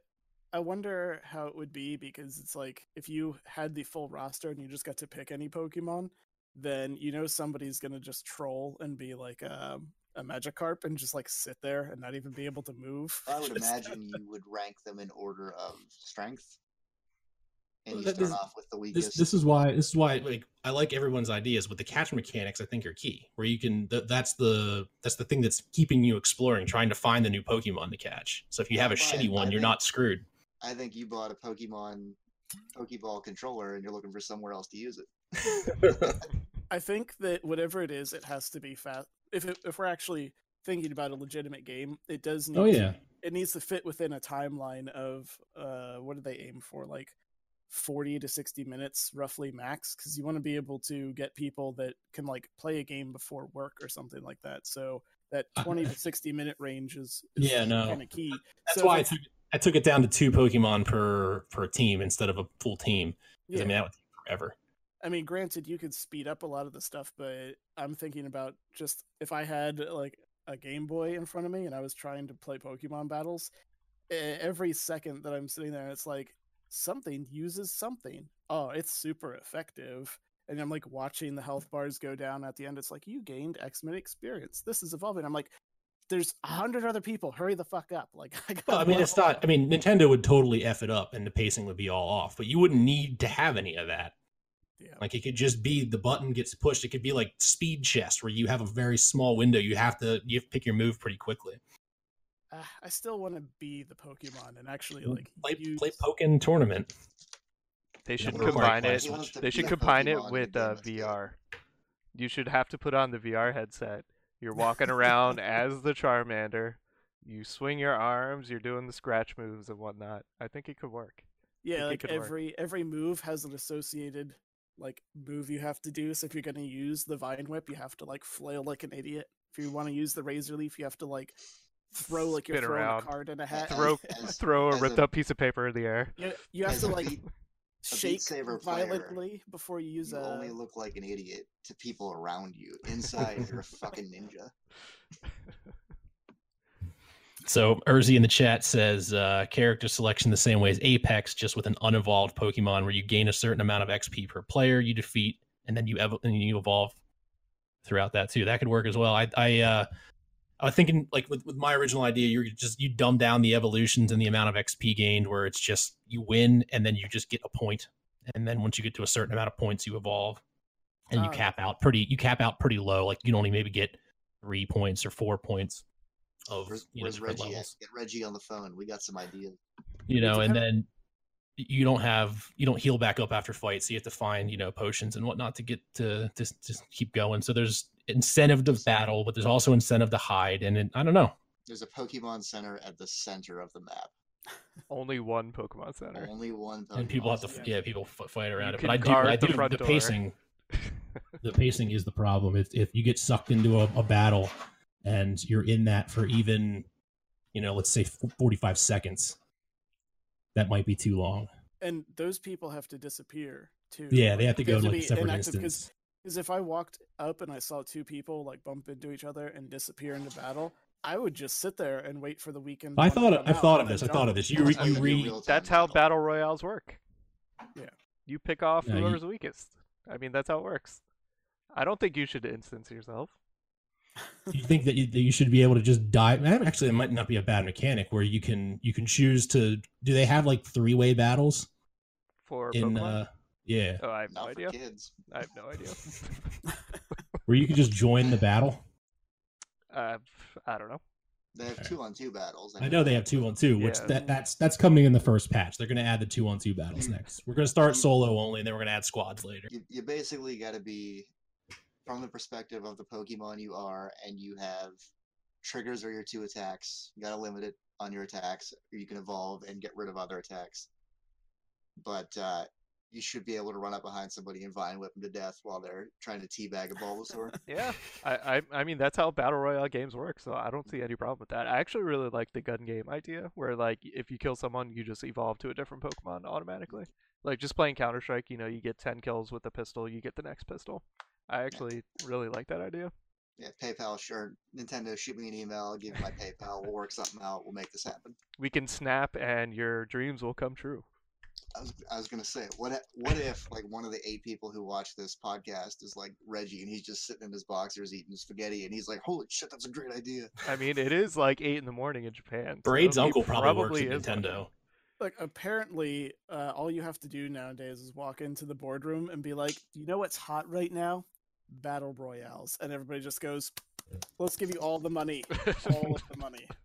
I wonder how it would be because it's like if you had the full roster and you just got to pick any Pokemon, then you know somebody's gonna just troll and be like um, a Magikarp and just like sit there and not even be able to move. I [laughs] would imagine you would rank them in order of strength, and you start is- off with the weakest. this is why this is why like I like everyone's ideas, but the catch mechanics I think are key. Where you can th- that's the that's the thing that's keeping you exploring, trying to find the new Pokemon to catch. So if you have a Well, shitty one, I you're think- not screwed. I think you bought a Pokemon Pokeball controller, and you're looking for somewhere else to use it. [laughs] I think that whatever it is, it has to be fast. If it, if we're actually thinking about a legitimate game, it does need. oh to- yeah, it needs to fit within a timeline of uh what do they aim for like 40 to 60 minutes roughly max because you want to be able to get people that can like play a game before work or something like that so that [laughs] 20 to 60 minute range is, is Yeah, no. kind of key that's So why I took I took it down to two Pokemon per per team instead of a full team. yeah. I mean that would take forever. I mean, granted, you could speed up a lot of the stuff, but I'm thinking about just if I had like a Game Boy in front of me and I was trying to play Pokemon battles, every second that I'm sitting there, it's like something uses something. Oh, it's super effective. And I'm like watching the health bars go down at the end. It's like you gained X minute experience. This is evolving. I'm like, there's a hundred other people. Hurry the fuck up! [laughs] Like I. Well, I mean, it's not. I mean, Nintendo would totally f it up, and the pacing would be all off. But you wouldn't need to have any of that. Yeah. Like it could just be the button gets pushed. It could be like speed chess, where you have a very small window. You have to you have to pick your move pretty quickly. Uh, I still want to be the Pokemon and actually like Play use... play Pokken tournament. They should Never combine it. He wants to They should combine it Pokemon in with uh. VR. You should have to put on the VR headset. You're walking [laughs] around as the Charmander. You swing your arms. You're doing the scratch moves and whatnot. I think it could work. Yeah, like could work. every every move has an associated like move you have to do. So if you're gonna use the vine whip, you have to like flail like an idiot. If you want to use the razor leaf, you have to like throw like you're throwing around. a card in a hat. Throw As- [laughs] throw a ripped a- up piece of paper in the air. you, you have to like Beat- shake Saber player, violently before you use you a. only look like an idiot to people around you. Inside, you're a [laughs] fucking ninja. [laughs] So Urzi in the chat says uh, character selection the same way as Apex, just with an unevolved Pokemon where you gain a certain amount of XP per player you defeat, and then you ev- and you evolve throughout that too. That could work as well. I I uh, I was thinking like with, with my original idea, you're just you dumb down the evolutions and the amount of XP gained, where it's just you win and then you just get a point, and then once you get to a certain amount of points, you evolve, and you Oh, cap out pretty you cap out pretty low. Like you can only maybe get three points or four points of Where's, you know, where's Reggie? Levels Get Reggie on the phone. We got some ideas. you know, and then you don't have you don't heal back up after fights, so you have to find you know potions and whatnot to get to just just keep going. So there's incentive to battle, but there's also incentive to hide, and it, I don't know. There's a Pokemon Center at the center of the map. [laughs] Only one Pokemon Center. Only one. Pokemon and people have to Center. yeah, people fight around You it. But I do, guard I the do front the pacing. [laughs] the pacing is the problem. If if you get sucked into a, a battle and you're in that for even, you know, let's say 45 seconds, that might be too long. and those people have to disappear too. Yeah, they have to go to like a separate inactive, 'cause- instance. Because if I walked up and I saw two people like bump into each other and disappear into battle, I would just sit there and wait for the weekend. I thought I thought of this. I thought of this. You re, That's you how re, That's how battle. battle royales work. Yeah. You pick off Yeah, you- whoever's weakest. I mean, that's how it works. I don't think you should instance yourself. You think that you, that you should be able to just dive eh, actually it might not be a bad mechanic where you can you can choose to do they have like three way battles For in Pokemon? uh yeah oh, I have no Not for idea. kids. I have no idea. [laughs] where you can just join the battle uh, I don't know. They have two on two battles. i know they have two on two which Yeah. that that's that's coming in the first patch they're going to add the two on two battles next we're going to start you- solo only and then we're going to add squads later You, you basically got to be from the perspective of the Pokemon you are, and you have triggers are your two attacks. You got to limit it on your attacks, or you can evolve and get rid of other attacks. But uh, you should be able to run up behind somebody and vine whip them to death while they're trying to teabag a Bulbasaur. [laughs] Yeah, I, I, I mean that's how battle royale games work, so I don't see any problem with that. I actually really like the gun game idea, where like if you kill someone, you just evolve to a different Pokemon automatically. Like just playing Counter Strike, you know, you get ten kills with the pistol, you get the next pistol. I actually really like that idea. yeah, PayPal, sure. Nintendo, shoot me an email. I'll give you my PayPal. We'll work something out. We'll make this happen. We can snap, and your dreams will come true. I was, I was gonna say, what if, what if like one of the eight people who watch this podcast is like Reggie, and he's just sitting in his boxers eating spaghetti, and he's like, "Holy shit, that's a great idea." I mean, it is like eight in the morning in Japan. so braid's he uncle probably, works at is one. nintendo Like apparently, uh, all you have to do nowadays is walk into the boardroom and be like, "You know what's hot right now? Battle royales," and everybody just goes, "Let's give you all the money, all of the money." [laughs]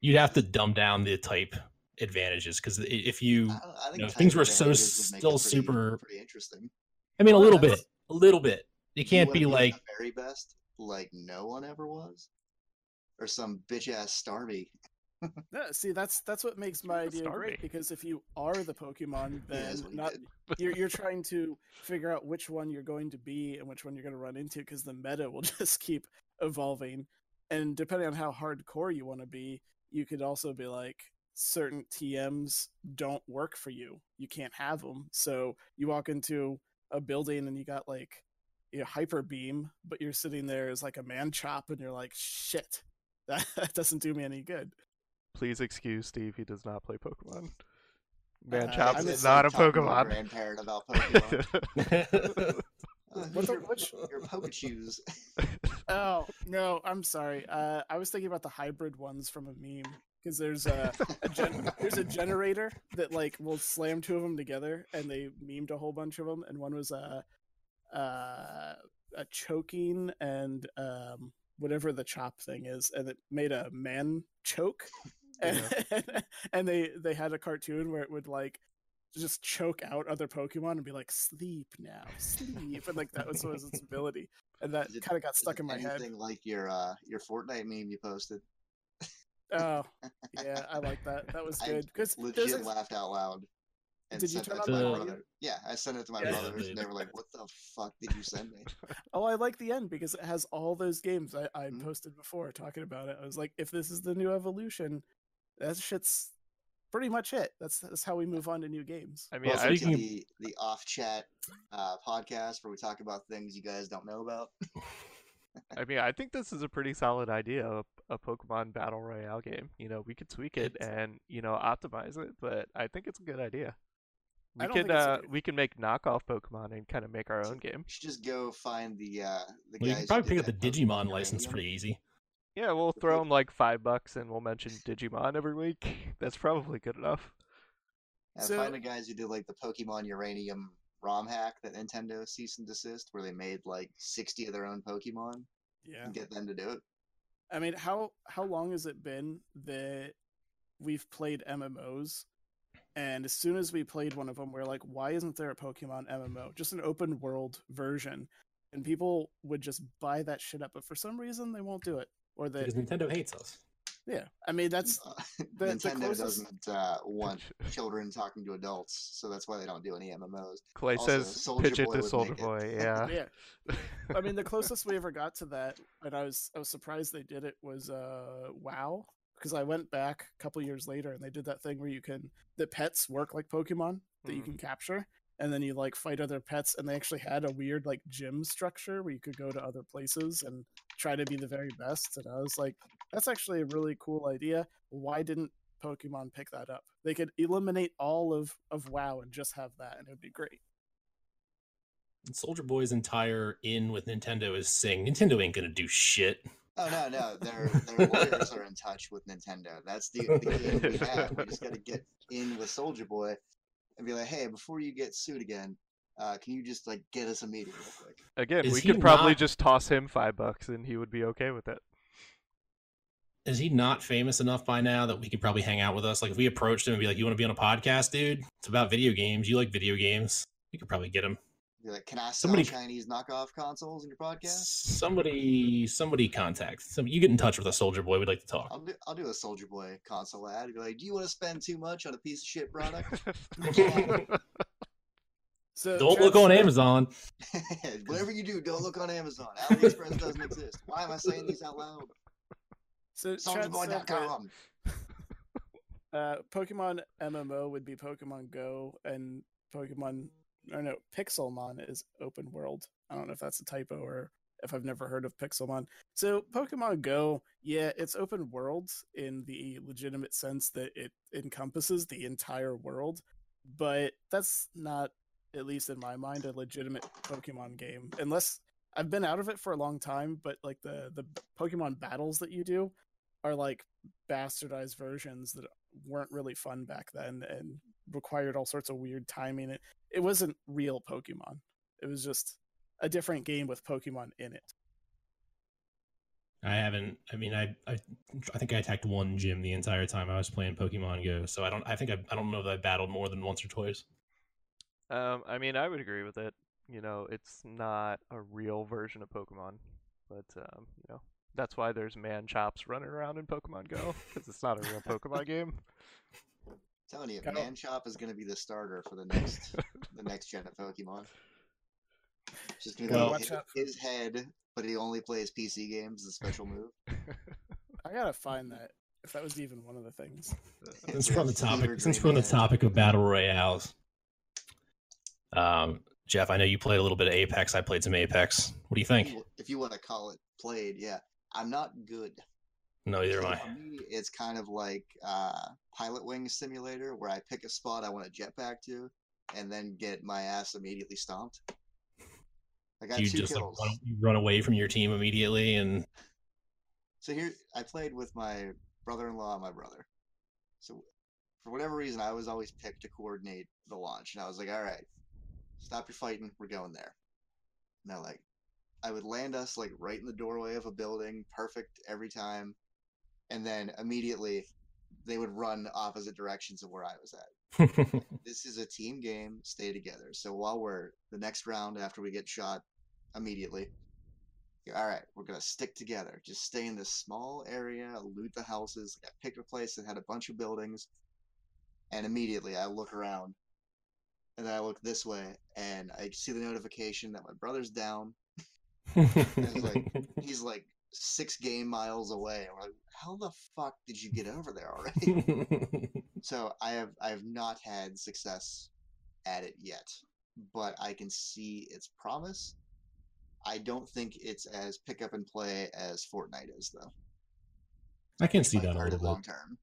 you'd have to dumb down the type advantages because if you I, I think know, things were so advantages would make it still pretty- super- pretty interesting. i mean a oh, little bit a little bit it You can't wanna be the like very best, like no one ever was, or some bitch ass Starmie. [laughs] Yeah, see, that's that's what makes my idea great Starmie? because if you are the Pokemon, [laughs] then what he not [laughs] you're you're trying to figure out which one you're going to be and which one you're going to run into because the meta will just keep evolving, and depending on how hardcore you want to be, you could also be like certain TMs don't work for you. You can't have them. So you walk into a building and you got like a hyper beam, but you're sitting there as like a man chop, and you're like, shit, that, that doesn't do me any good. Please excuse Steve. He does not play Pokemon. Man, Uh, is not a talking to Pokemon. grandparent about [laughs] Pokemon. [laughs] [laughs] Uh, What the- your, which- your Pokechus. Oh no, I'm sorry. Uh, I was thinking about the hybrid ones from a meme because there's a, a gen- there's a generator that like will slam two of them together, and they memed a whole bunch of them, and one was a uh, a choking and um, whatever the chop thing is, and it made a man choke, [laughs] and, and they they had a cartoon where it would like just choke out other Pokemon and be like, "Sleep now, sleep," and like that was was its [laughs] ability, and that it- kind of got stuck in my head. anything like your uh, your Fortnite meme you posted. Oh, yeah, I like that. That [laughs] was good because there's Legit a, laughed out loud. And Did you turn that on the my volume? brother. Yeah, I sent it to my Yeah. brothers, and they were like, "What the fuck did you send me?" oh, I like the end because it has all those games I, I Mhm. posted before talking about it. I was like, if this is the new evolution, that shit's pretty much it. That's that's how we move on to new games. I mean, Well, speaking to of- the the off chat uh, podcast where we talk about things you guys don't know about. [laughs] I mean, I think this is a pretty solid idea, a, a Pokemon Battle Royale game. You know, we could tweak it and you know optimize it, but I think it's a good idea. We can think it's a uh, we can make knockoff Pokemon and kind of make our own game. You should just go find the uh, the Well, you can probably pick up the that Digimon Pokemon license Uranium. pretty easy. Yeah, we'll throw Poke- them like five bucks and we'll mention Digimon every week. [laughs] That's probably good enough. Yeah, So- find the guys who did like the Pokemon Uranium ROM hack that Nintendo cease and desist, where they made like sixty of their own Pokemon Yeah, and get them to do it. I mean, how how long has it been that we've played MMOs? And as soon as we played one of them, we're like, why isn't there a Pokemon MMO? Just an open world version. And people would just buy that shit up, but for some reason they won't do it. Or they, Because Nintendo hates us. yeah. I mean, that's [laughs] the Nintendo closest- doesn't uh, want children talking to adults, so that's why they don't do any MMOs. Clay Also, says, Soulja pitch it to Soldier make it. Boy. [laughs] Yeah. yeah. I mean, the [laughs] closest we ever got to that, and I was I was surprised they did it was uh WoW because I went back a couple years later and they did that thing where you can the pets work like Pokemon that you Mhm. can capture, and then you like fight other pets, and they actually had a weird like gym structure where you could go to other places and try to be the very best. And I was like, that's actually a really cool idea. Why didn't Pokemon pick that up? They could eliminate all of of WoW and just have that, and it would be great. Soulja Boy's entire in with Nintendo is saying Nintendo ain't gonna do shit. Oh no, no, their [laughs] their lawyers are in touch with Nintendo. That's the, the game we have. We just got to get in with Soldier Boy and be like, hey, before you get sued again, uh, can you just like get us a meeting real quick? Again, Is we he could probably not- just toss him five bucks and he would be okay with it. Is he not famous enough by now that we could probably hang out with us? Like if we approached him and be like, "You want to be on a podcast, dude? It's about video games. You like video games? We could probably get him." Be like, can I sell Somebody- Chinese knockoff consoles in your podcast? Somebody, somebody contact. Some you get in touch with a Soulja Boy. We'd like to talk. I'll do I'll do a Soulja Boy console ad. Be like, do you want to spend too much on a piece of shit product? [laughs] So Don't look on Amazon. [laughs] Whatever you do, don't look on Amazon. AliExpress doesn't exist. Why am I saying these out loud? So Chad said that, SoldierBoy.com. [laughs] uh, Pokemon MMO would be Pokemon Go, and Pokemon or no Pixelmon is open world. I don't know if that's a typo or if I've never heard of Pixelmon. So Pokemon Go, yeah, it's open world in the legitimate sense that it encompasses the entire world, but that's not, at least in my mind, a legitimate Pokemon game. Unless I've been out of it for a long time, but like the the Pokemon battles that you do are like bastardized versions that weren't really fun back then and required all sorts of weird timing. It it wasn't real Pokemon. It was just a different game with Pokemon in it. I haven't. I mean, I, I, I think I attacked one gym the entire time I was playing Pokemon Go. So I don't. I think I, I don't know that I battled more than once or twice. um, I mean, I would agree with it. You know, it's not a real version of Pokemon, but um, you know, that's why there's man chops running around in Pokemon Go because it's not a real Pokemon [laughs] game. Telling you, Go. Man Chop is going to be the starter for the next [laughs] the next gen of Pokemon. It's just going to Well- be his, out for- his head, but he only plays PC games. is A special [laughs] move. I gotta find that. if that was even one of the things. Since We we're on the topic, since we're on the topic of battle royales, um, Jeff, I know you played a little bit of Apex. I played some Apex. What do you If think? you- if you want to call it played, yeah, I'm not good. No, either am So I. For me, it's kind of like uh, Pilot Wing Simulator, where I pick a spot I want to jetpack to, and then get my ass immediately stomped. I got You two just like kills. run, you run away from your team immediately, and So here, I played with my brother-in-law and my brother. So for whatever reason, I was always picked to coordinate the launch, and I was like, "All right, stop your fighting. We're going there." Now, like, I would land us like right in the doorway of a building, perfect every time, and then immediately they would run opposite directions of where I was at. [laughs] This is a team game. Stay together. So while we're the next round after we get shot, immediately. All right, we're gonna stick together. Just stay in this small area, loot the houses. I picked a place that had a bunch of buildings, and immediately I look around, and then I look this way, and I see the notification that my brother's down. [laughs] He's like [laughs] six game miles away. And we're like, how the fuck did you get over there [laughs] already? So I have I have not had success at it yet, but I can see its promise. I don't think it's as pick up and play as Fortnite is, though. I can see that a little long bit. term.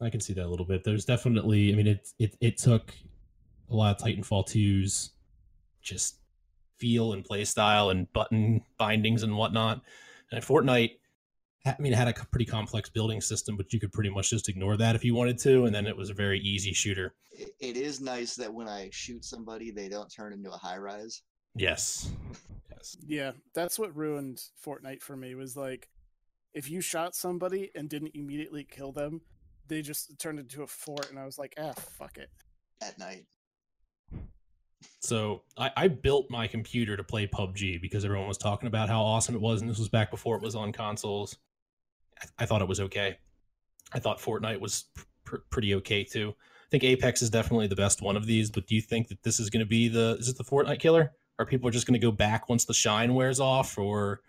I can see that a little bit. There's definitely, I mean, it it it took a lot of Titanfall 2's just feel and play style and button bindings and whatnot. And Fortnite, I mean, it had a pretty complex building system, but you could pretty much just ignore that if you wanted to, and then it was a very easy shooter. It, it is nice that when I shoot somebody, they don't turn into a high rise. Yes, yes. Yeah, that's what ruined Fortnite for me. Was like, if you shot somebody and didn't immediately kill them, they just turned into a fort, and I was like, ah, fuck it. At night, So I, I built my computer to play PUBG because everyone was talking about how awesome it was, and this was back before it was on consoles. I, I thought it was okay. I thought Fortnite was pr- pretty okay too. I think Apex is definitely the best one of these, but do you think that this is going to be the is it the Fortnite killer? Or people are just going to go back once the shine wears off, or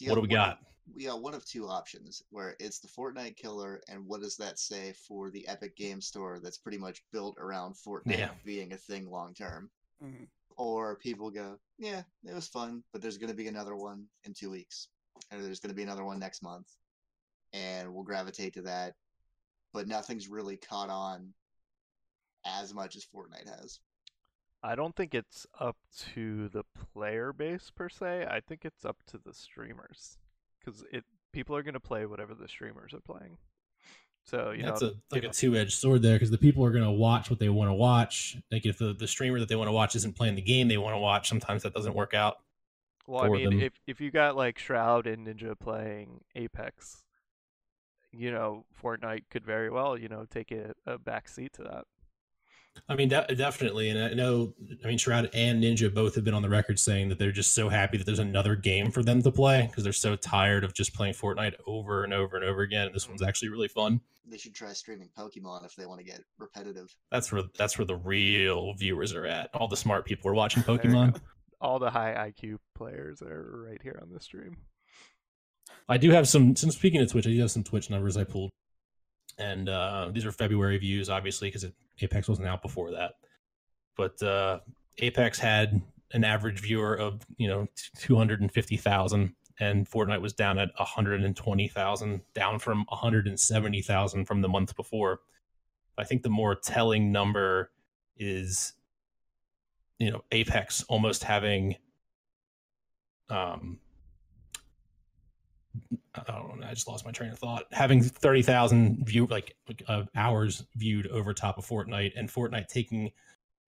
you what do we got? Of, we got one of two options where it's the Fortnite killer, and what does that say for the Epic Game Store that's pretty much built around Fortnite Yeah. being a thing long term? Mhm. or people go, yeah, it was fun, but there's going to be another one in two weeks, or there's going to be another one next month, and we'll gravitate to that. But nothing's really caught on as much as Fortnite has. I don't think it's up to the player base per se. I think it's up to the streamers because it people are gonna play whatever the streamers are playing. So you that's know, a like a two edged sword there because the people are going to watch what they want to watch. Like if the, the streamer that they want to watch isn't playing the game they want to watch, sometimes that doesn't work out. Well, I mean, them. if if you got like Shroud and Ninja playing Apex, you know, Fortnite could very well, you know, take a, a back seat to that. I mean, de- definitely. And I know, I mean, Shroud and Ninja both have been on the record saying that they're just so happy that there's another game for them to play because they're so tired of just playing Fortnite over and over and over again. And this one's actually really fun. They should try streaming Pokemon if they want to get repetitive. That's where that's where the real viewers are at. All the smart people are [laughs] watching Pokemon. All the high IQ players are right here on the stream. I do have some. Since speaking of Twitch, I do have some Twitch numbers I pulled, and uh, these are February views, obviously, because Apex wasn't out before that. But uh, Apex had an average viewer of you know two hundred and fifty thousand, and Fortnite was down at one hundred and twenty thousand, down from one hundred and seventy thousand from the month before. I think the more telling number is, you know, Apex almost having um I don't know. I just lost my train of thought. Having thirty thousand view like uh, hours viewed over top of Fortnite, and Fortnite taking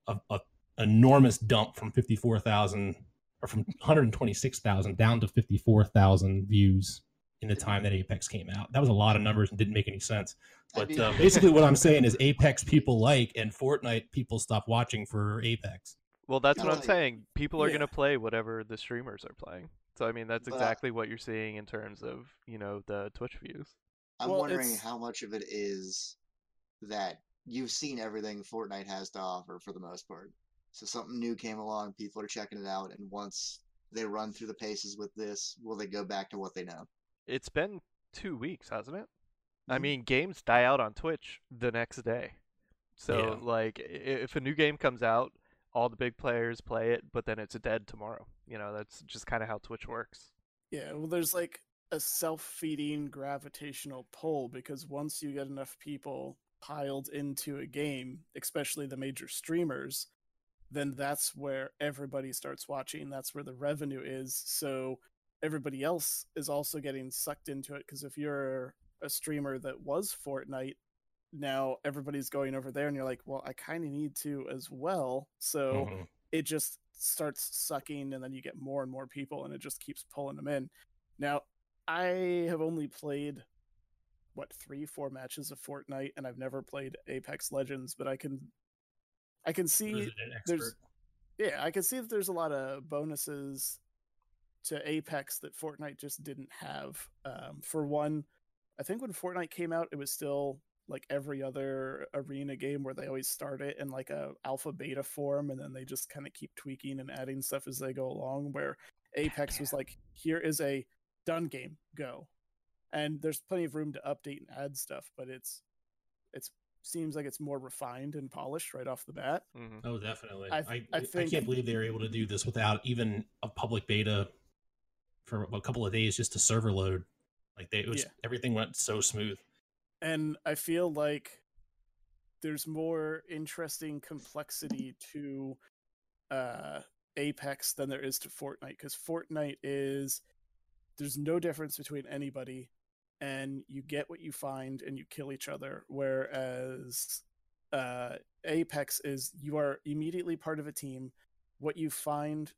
a, a enormous dump from fifty four thousand or from one hundred twenty six thousand down to fifty four thousand views in the time that Apex came out. That was a lot of numbers and didn't make any sense. But uh, [laughs] basically, what I'm saying is Apex people like, and Fortnite people stop watching for Apex. Well, that's what I'm saying. People are Yeah. gonna play whatever the streamers are playing. So I mean, that's But, exactly what you're seeing in terms of you know the Twitch views. I'm Well, wondering it's- how much of it is that you've seen everything Fortnite has to offer for the most part. So something new came along, people are checking it out, and once they run through the paces with this, will they go back to what they know? It's been two weeks, hasn't it? I Mhm. mean, games die out on Twitch the next day. So Yeah. like, if a new game comes out, all the big players play it, but then it's a dead tomorrow. You know, that's just kind of how Twitch works. Yeah, well, there's like a self feeding gravitational pull because once you get enough people piled into a game, especially the major streamers, then that's where everybody starts watching. That's where the revenue is. So everybody else is also getting sucked into it because if you're a streamer that was Fortnite, now everybody's going over there and you're like, well, I kind of need to as well. So Mhm. it just starts sucking and then you get more and more people and it just keeps pulling them in now i have only played what three four matches of fortnite and i've never played apex legends but i can i can see there's yeah i can see that there's a lot of bonuses to apex that fortnite just didn't have um, for one i think when fortnite came out it was still like every other arena game where they always start it in like a alpha beta form and then they just kind of keep tweaking and adding stuff as they go along where apex was like here is a done game go and there's plenty of room to update and add stuff but it's it's seems like it's more refined and polished right off the bat hmm Oh, definitely. I I, th- I, I can't believe they were able to do this without even a public beta for a couple of days just to server load. Like they, it was Yeah. everything went so smooth. And I feel like there's more interesting complexity to uh, Apex than there is to Fortnite because Fortnite is there's no difference between anybody, and you get what you find and you kill each other. Whereas uh, Apex is you are immediately part of a team. What you find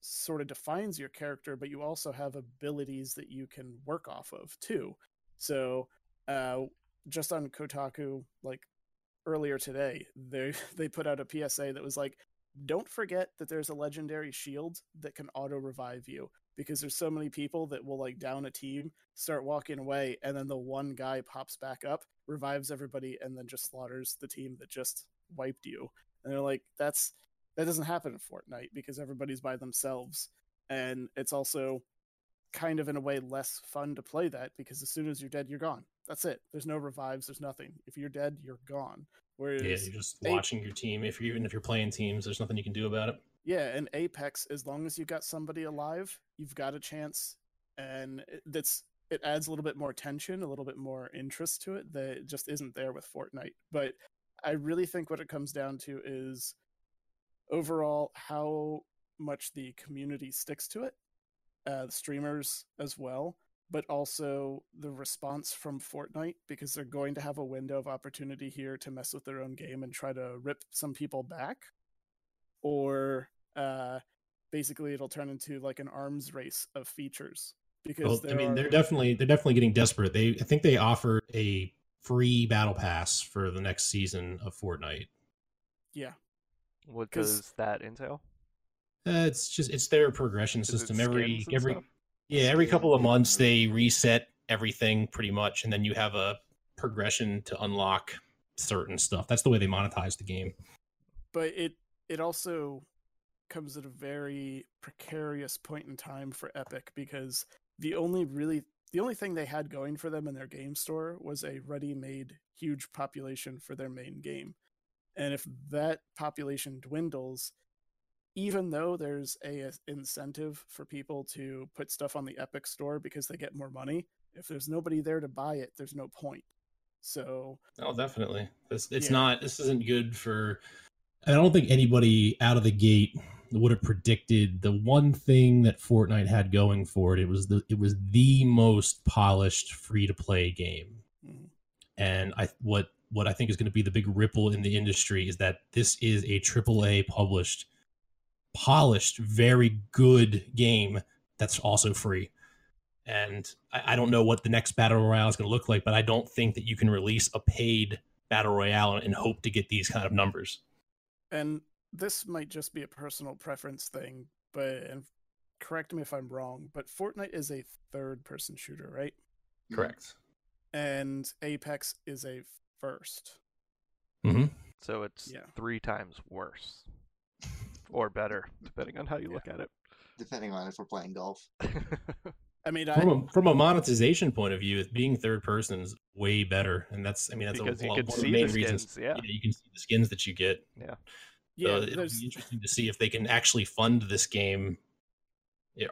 sort of defines your character, but you also have abilities that you can work off of too. So uh, just on Kotaku, like earlier today, they [laughs] they put out a PSA that was like, "Don't forget that there's a legendary shield that can auto revive you." Because there's so many people that will like down a team, start walking away, and then the one guy pops back up, revives everybody, and then just slaughters the team that just wiped you. And they're like, "That's that doesn't happen in Fortnite because everybody's by themselves." And it's also kind of in a way less fun to play that because as soon as you're dead, you're gone. That's it. There's no revives. There's nothing. If you're dead, you're gone. Whereas Yeah, you're just watching your team. If you're even if you're playing teams, there's nothing you can do about it. yeah, in Apex, as long as you've got somebody alive, you've got a chance, and it- that's it adds a little bit more tension, a little bit more interest to it that just isn't there with Fortnite. But I really think what it comes down to is overall how much the community sticks to it, uh, the streamers as well, but also the response from Fortnite because they're going to have a window of opportunity here to mess with their own game and try to rip some people back, or uh, basically it'll turn into like an arms race of features. Because Well, I mean, are- they're definitely they're definitely getting desperate. They I think they offered a free battle pass for the next season of Fortnite. yeah, What 'Cause- does that entail? Uh, it's just it's their progression Is system. Every every stuff? Yeah, every couple of months they reset everything pretty much, and then you have a progression to unlock certain stuff. That's the way they monetize the game. but it it also comes at a very precarious point in time for Epic because the only really the only thing they had going for them in their game store was a ready-made huge population for their main game. And if that population dwindles, even though there's a a incentive for people to put stuff on the Epic store because they get more money, if there's nobody there to buy it, there's no point. So Oh, definitely. This it's Yeah. not. This isn't good for. I don't think anybody out of the gate would have predicted the one thing that Fortnite had going for it. It was the it was the most polished free to play game, mm, and I what what I think is going to be the big ripple in the industry is that this is a AAA published, polished, very good game that's also free. And I, I don't know what the next battle royale is going to look like, but I don't think that you can release a paid battle royale and hope to get these kind of numbers. and this might just be a personal preference thing, but and correct me if I'm wrong, but Fortnite is a third person shooter, right? Correct. And Apex is a first. Mm-hmm. So it's Yeah. three times worse, or better, depending on how you Yeah. look at it. Depending on if we're playing golf. [laughs] I mean, from I a, from a monetization point of view, being third person is way better, and that's I mean that's a, you one can of the main the reasons. skins. Yeah. you can see the skins that you get. yeah, so it'll there's be interesting to see if they can actually fund this game.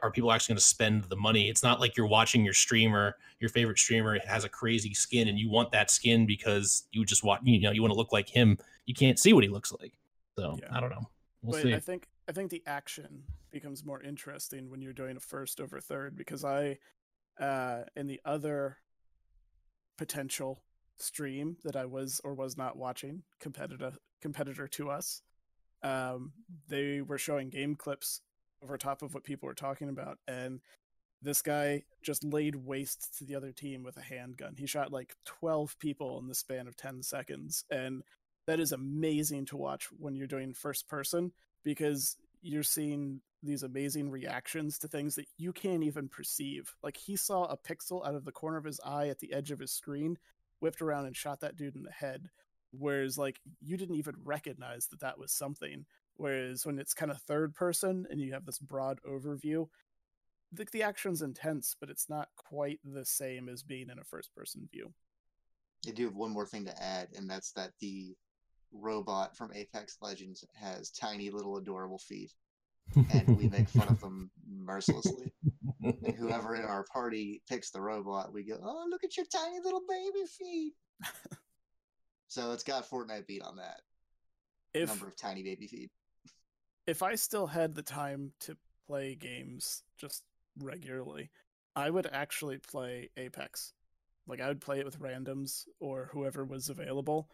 Are people actually going to spend the money? It's not like you're watching your streamer, your favorite streamer has a crazy skin, and you want that skin because you just want you know you want to look like him. You can't see what he looks like, so Yeah. I don't know. We'll but see. I think I think the action becomes more interesting when you're doing a first over third because I, uh, in the other potential stream that I was or was not watching, competitor competitor to us, um, they were showing game clips over top of what people were talking about, and this guy just laid waste to the other team with a handgun. He shot like 12 people in the span of 10 seconds, and that is amazing to watch when you're doing first person because you're seeing these amazing reactions to things that you can't even perceive. Like he saw a pixel out of the corner of his eye at the edge of his screen, whipped around and shot that dude in the head. Whereas like you didn't even recognize that that was something. Whereas when it's kind of third person and you have this broad overview, the, the action's intense, but it's not quite the same as being in a first person view. I do have one more thing to add, and that's that the robot from Apex Legends has tiny little adorable feet, and we make fun of them mercilessly. And [laughs] whoever in our party picks the robot, we go, "Oh, look at your tiny little baby feet." so it's got Fortnite beat on that If number of tiny baby feet. if I still had the time to play games just regularly, I would actually play Apex. Like I would play it with randoms or whoever was available.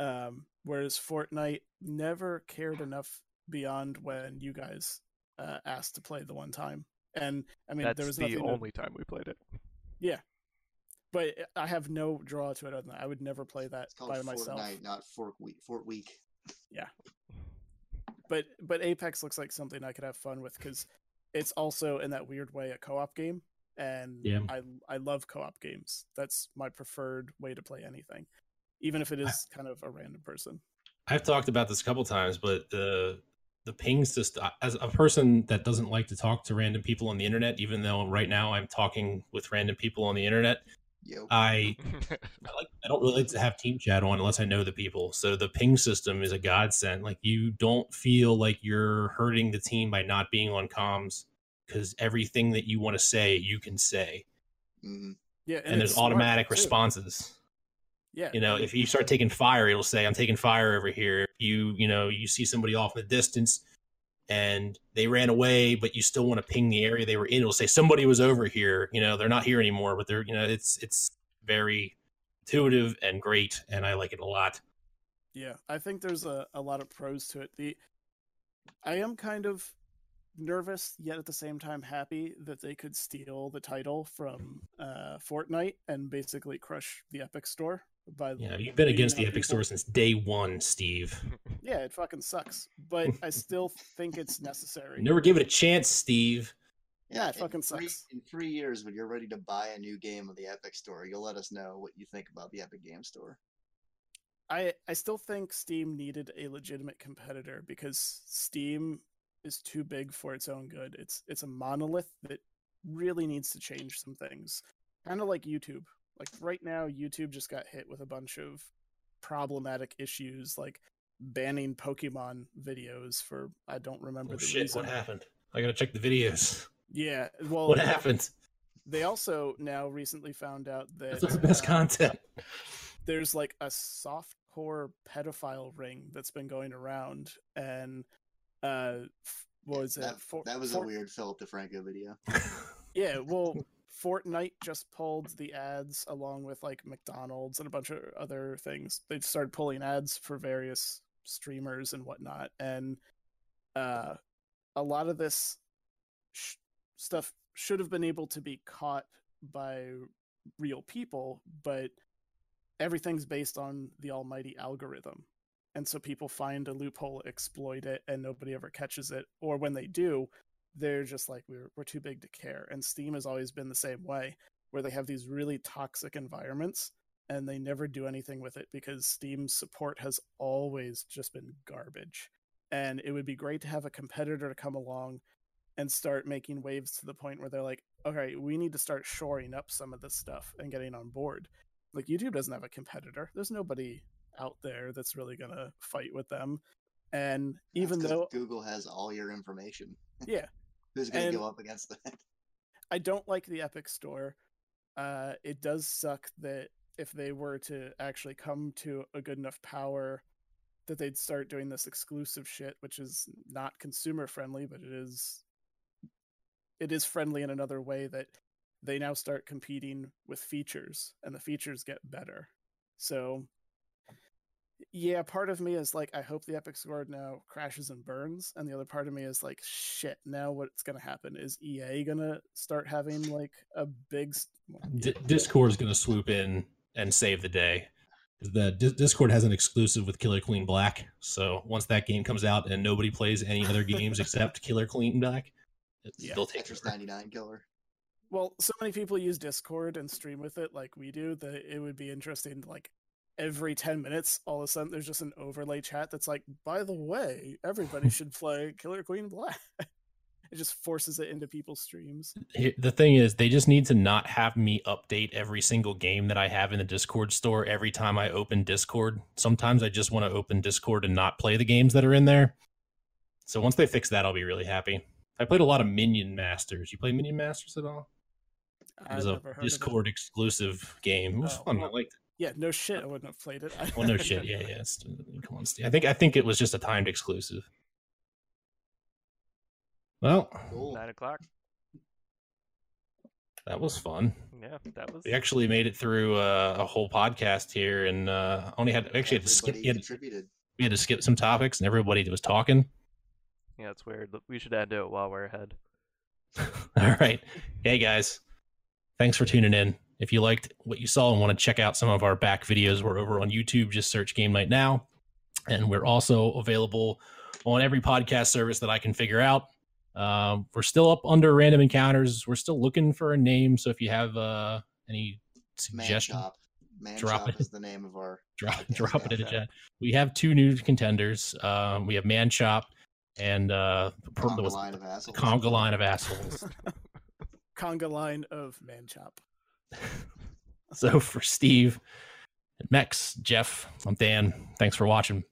Um, whereas Fortnite never cared enough beyond when you guys uh, asked to play the one time. And I mean, That's there was the nothing. to- only time we played it. Yeah, but I have no draw to it other than that. I would never play that It's called by Fortnite, myself. not Fort Week. Fort Week. Yeah. But but Apex looks like something I could have fun with because it's also in that weird way a co-op game, and Yeah. I I love co-op games. That's my preferred way to play anything, even if it is kind of a random person. I've talked about this a couple times, but the the ping system as a person that doesn't like to talk to random people on the internet, even though right now I'm talking with random people on the internet, Yo. I [laughs] I like I don't really like to have team chat on unless I know the people. So the ping system is a godsend. Like you don't feel like you're hurting the team by not being on comms because everything that you want to say you can say, Mhm. Yeah, and, there's it's smart, automatic too. responses. Yeah, You know, if you start taking fire, it'll say, "I'm taking fire over here." You you know you see somebody off in the distance and they ran away, but you still want to ping the area they were in, it'll say somebody was over here. You know, they're not here anymore, but they're you know it's it's very intuitive and great, and I like it a lot. Yeah, I think there's a, a lot of pros to it. The I am kind of nervous, yet at the same time happy that they could steal the title from uh, Fortnite and basically crush the Epic Store. By Yeah, you've been beating against the Epic people. Store since day one, Steve. [laughs] Yeah, it fucking sucks, but I [laughs] still think it's necessary. You never give it a chance, Steve. Yeah, it in fucking three, sucks. In three years, when you're ready to buy a new game on the Epic Store, you'll let us know what you think about the Epic Game Store. I I still think Steam needed a legitimate competitor because Steam is too big for its own good. It's it's a monolith that really needs to change some things. Kind of like YouTube. Like right now YouTube just got hit with a bunch of problematic issues like banning Pokemon videos for I don't remember Oh the shit! reason. What happened? I gotta check the videos. [laughs] Yeah, well What happened? they also now recently found out that That's the best uh, content. there's like a softcore pedophile ring that's been going around and uh what was that, it For- that was For- a weird Philip DeFranco video. yeah well [laughs] fortnite just pulled the ads along with like mcdonald's and a bunch of other things. They've started pulling ads for various streamers and whatnot and uh a lot of this sh- stuff should have been able to be caught by real people but everything's based on the almighty algorithm. And so people find a loophole exploit it and nobody ever catches it. Or when they do they're just like we're we're too big to care and steam has always been the same way where they have these really toxic environments and they never do anything with it because steam's support has always just been garbage and it would be great to have a competitor to come along and start making waves to the point where they're like, okay, we need to start shoring up some of this stuff and getting on board. Like YouTube doesn't have a competitor. There's nobody out there that's really gonna fight with them. And even though Google has all your information, yeah, who's going to go up against that? [laughs] I don't like the Epic Store. Uh, it does suck that if they were to actually come to a good enough power, that they'd start doing this exclusive shit, which is not consumer friendly, but it is it is friendly in another way that they now start competing with features, and the features get better. So, yeah, part of me is like, I hope the Epic Store now crashes and burns, and the other part of me is like, shit. Now what's gonna happen? Is EA gonna start having like a big? well, D- Discord is going to swoop in and save the day. The Di- Discord has an exclusive with Killer Queen Black, so once that game comes out and nobody plays any other games [laughs] except Killer Queen Black, it- Yeah. they'll take Tetris 99 killer. Well, so many people use Discord and stream with it like we do that it would be interesting. to, Like every ten minutes, all of a sudden, there's just an overlay chat that's like, by the way, everybody [laughs] should play Killer Queen Black. [laughs] it just forces it into people's streams. The thing is, they just need to not have me update every single game that I have in the Discord store every time I open Discord. Sometimes I just want to open Discord and not play the games that are in there. So once they fix that, I'll be really happy. I played a lot of Minion Masters. You play Minion Masters at all? It I've was a never heard of it. Discord exclusive game. It was Oh, fun. I liked it. Yeah, no shit, I wouldn't have played it. Well, no shit. Yeah, yeah. It's, come on, Steve. I think I think it was just a timed exclusive. Well, Cool. Nine o'clock. that was fun. Yeah, that was. We actually made it through uh, a whole podcast here, and uh, only had actually had to skip. Everybody We had, we had to skip some topics, and everybody was talking. Yeah, it's weird. We should add to it while we're ahead. [laughs] All right, hey guys, thanks for tuning in. If you liked what you saw and want to check out some of our back videos, we're over on YouTube. Just search Game Night Now, and we're also available on every podcast service that I can figure out. Um, we're still up under random encounters. We're still looking for a name. So if you have uh, any Man suggestions, Man Drop Chop it. is the name of our. [laughs] drop drop it in the [laughs] chat. We have two new contenders. Um, we have Man Chop and uh, Conga what's- line of assholes. Conga line of assholes. [laughs] Conga line of man chop. [laughs] so for Steve, Mex, Jeff, I'm Dan. Thanks for watching.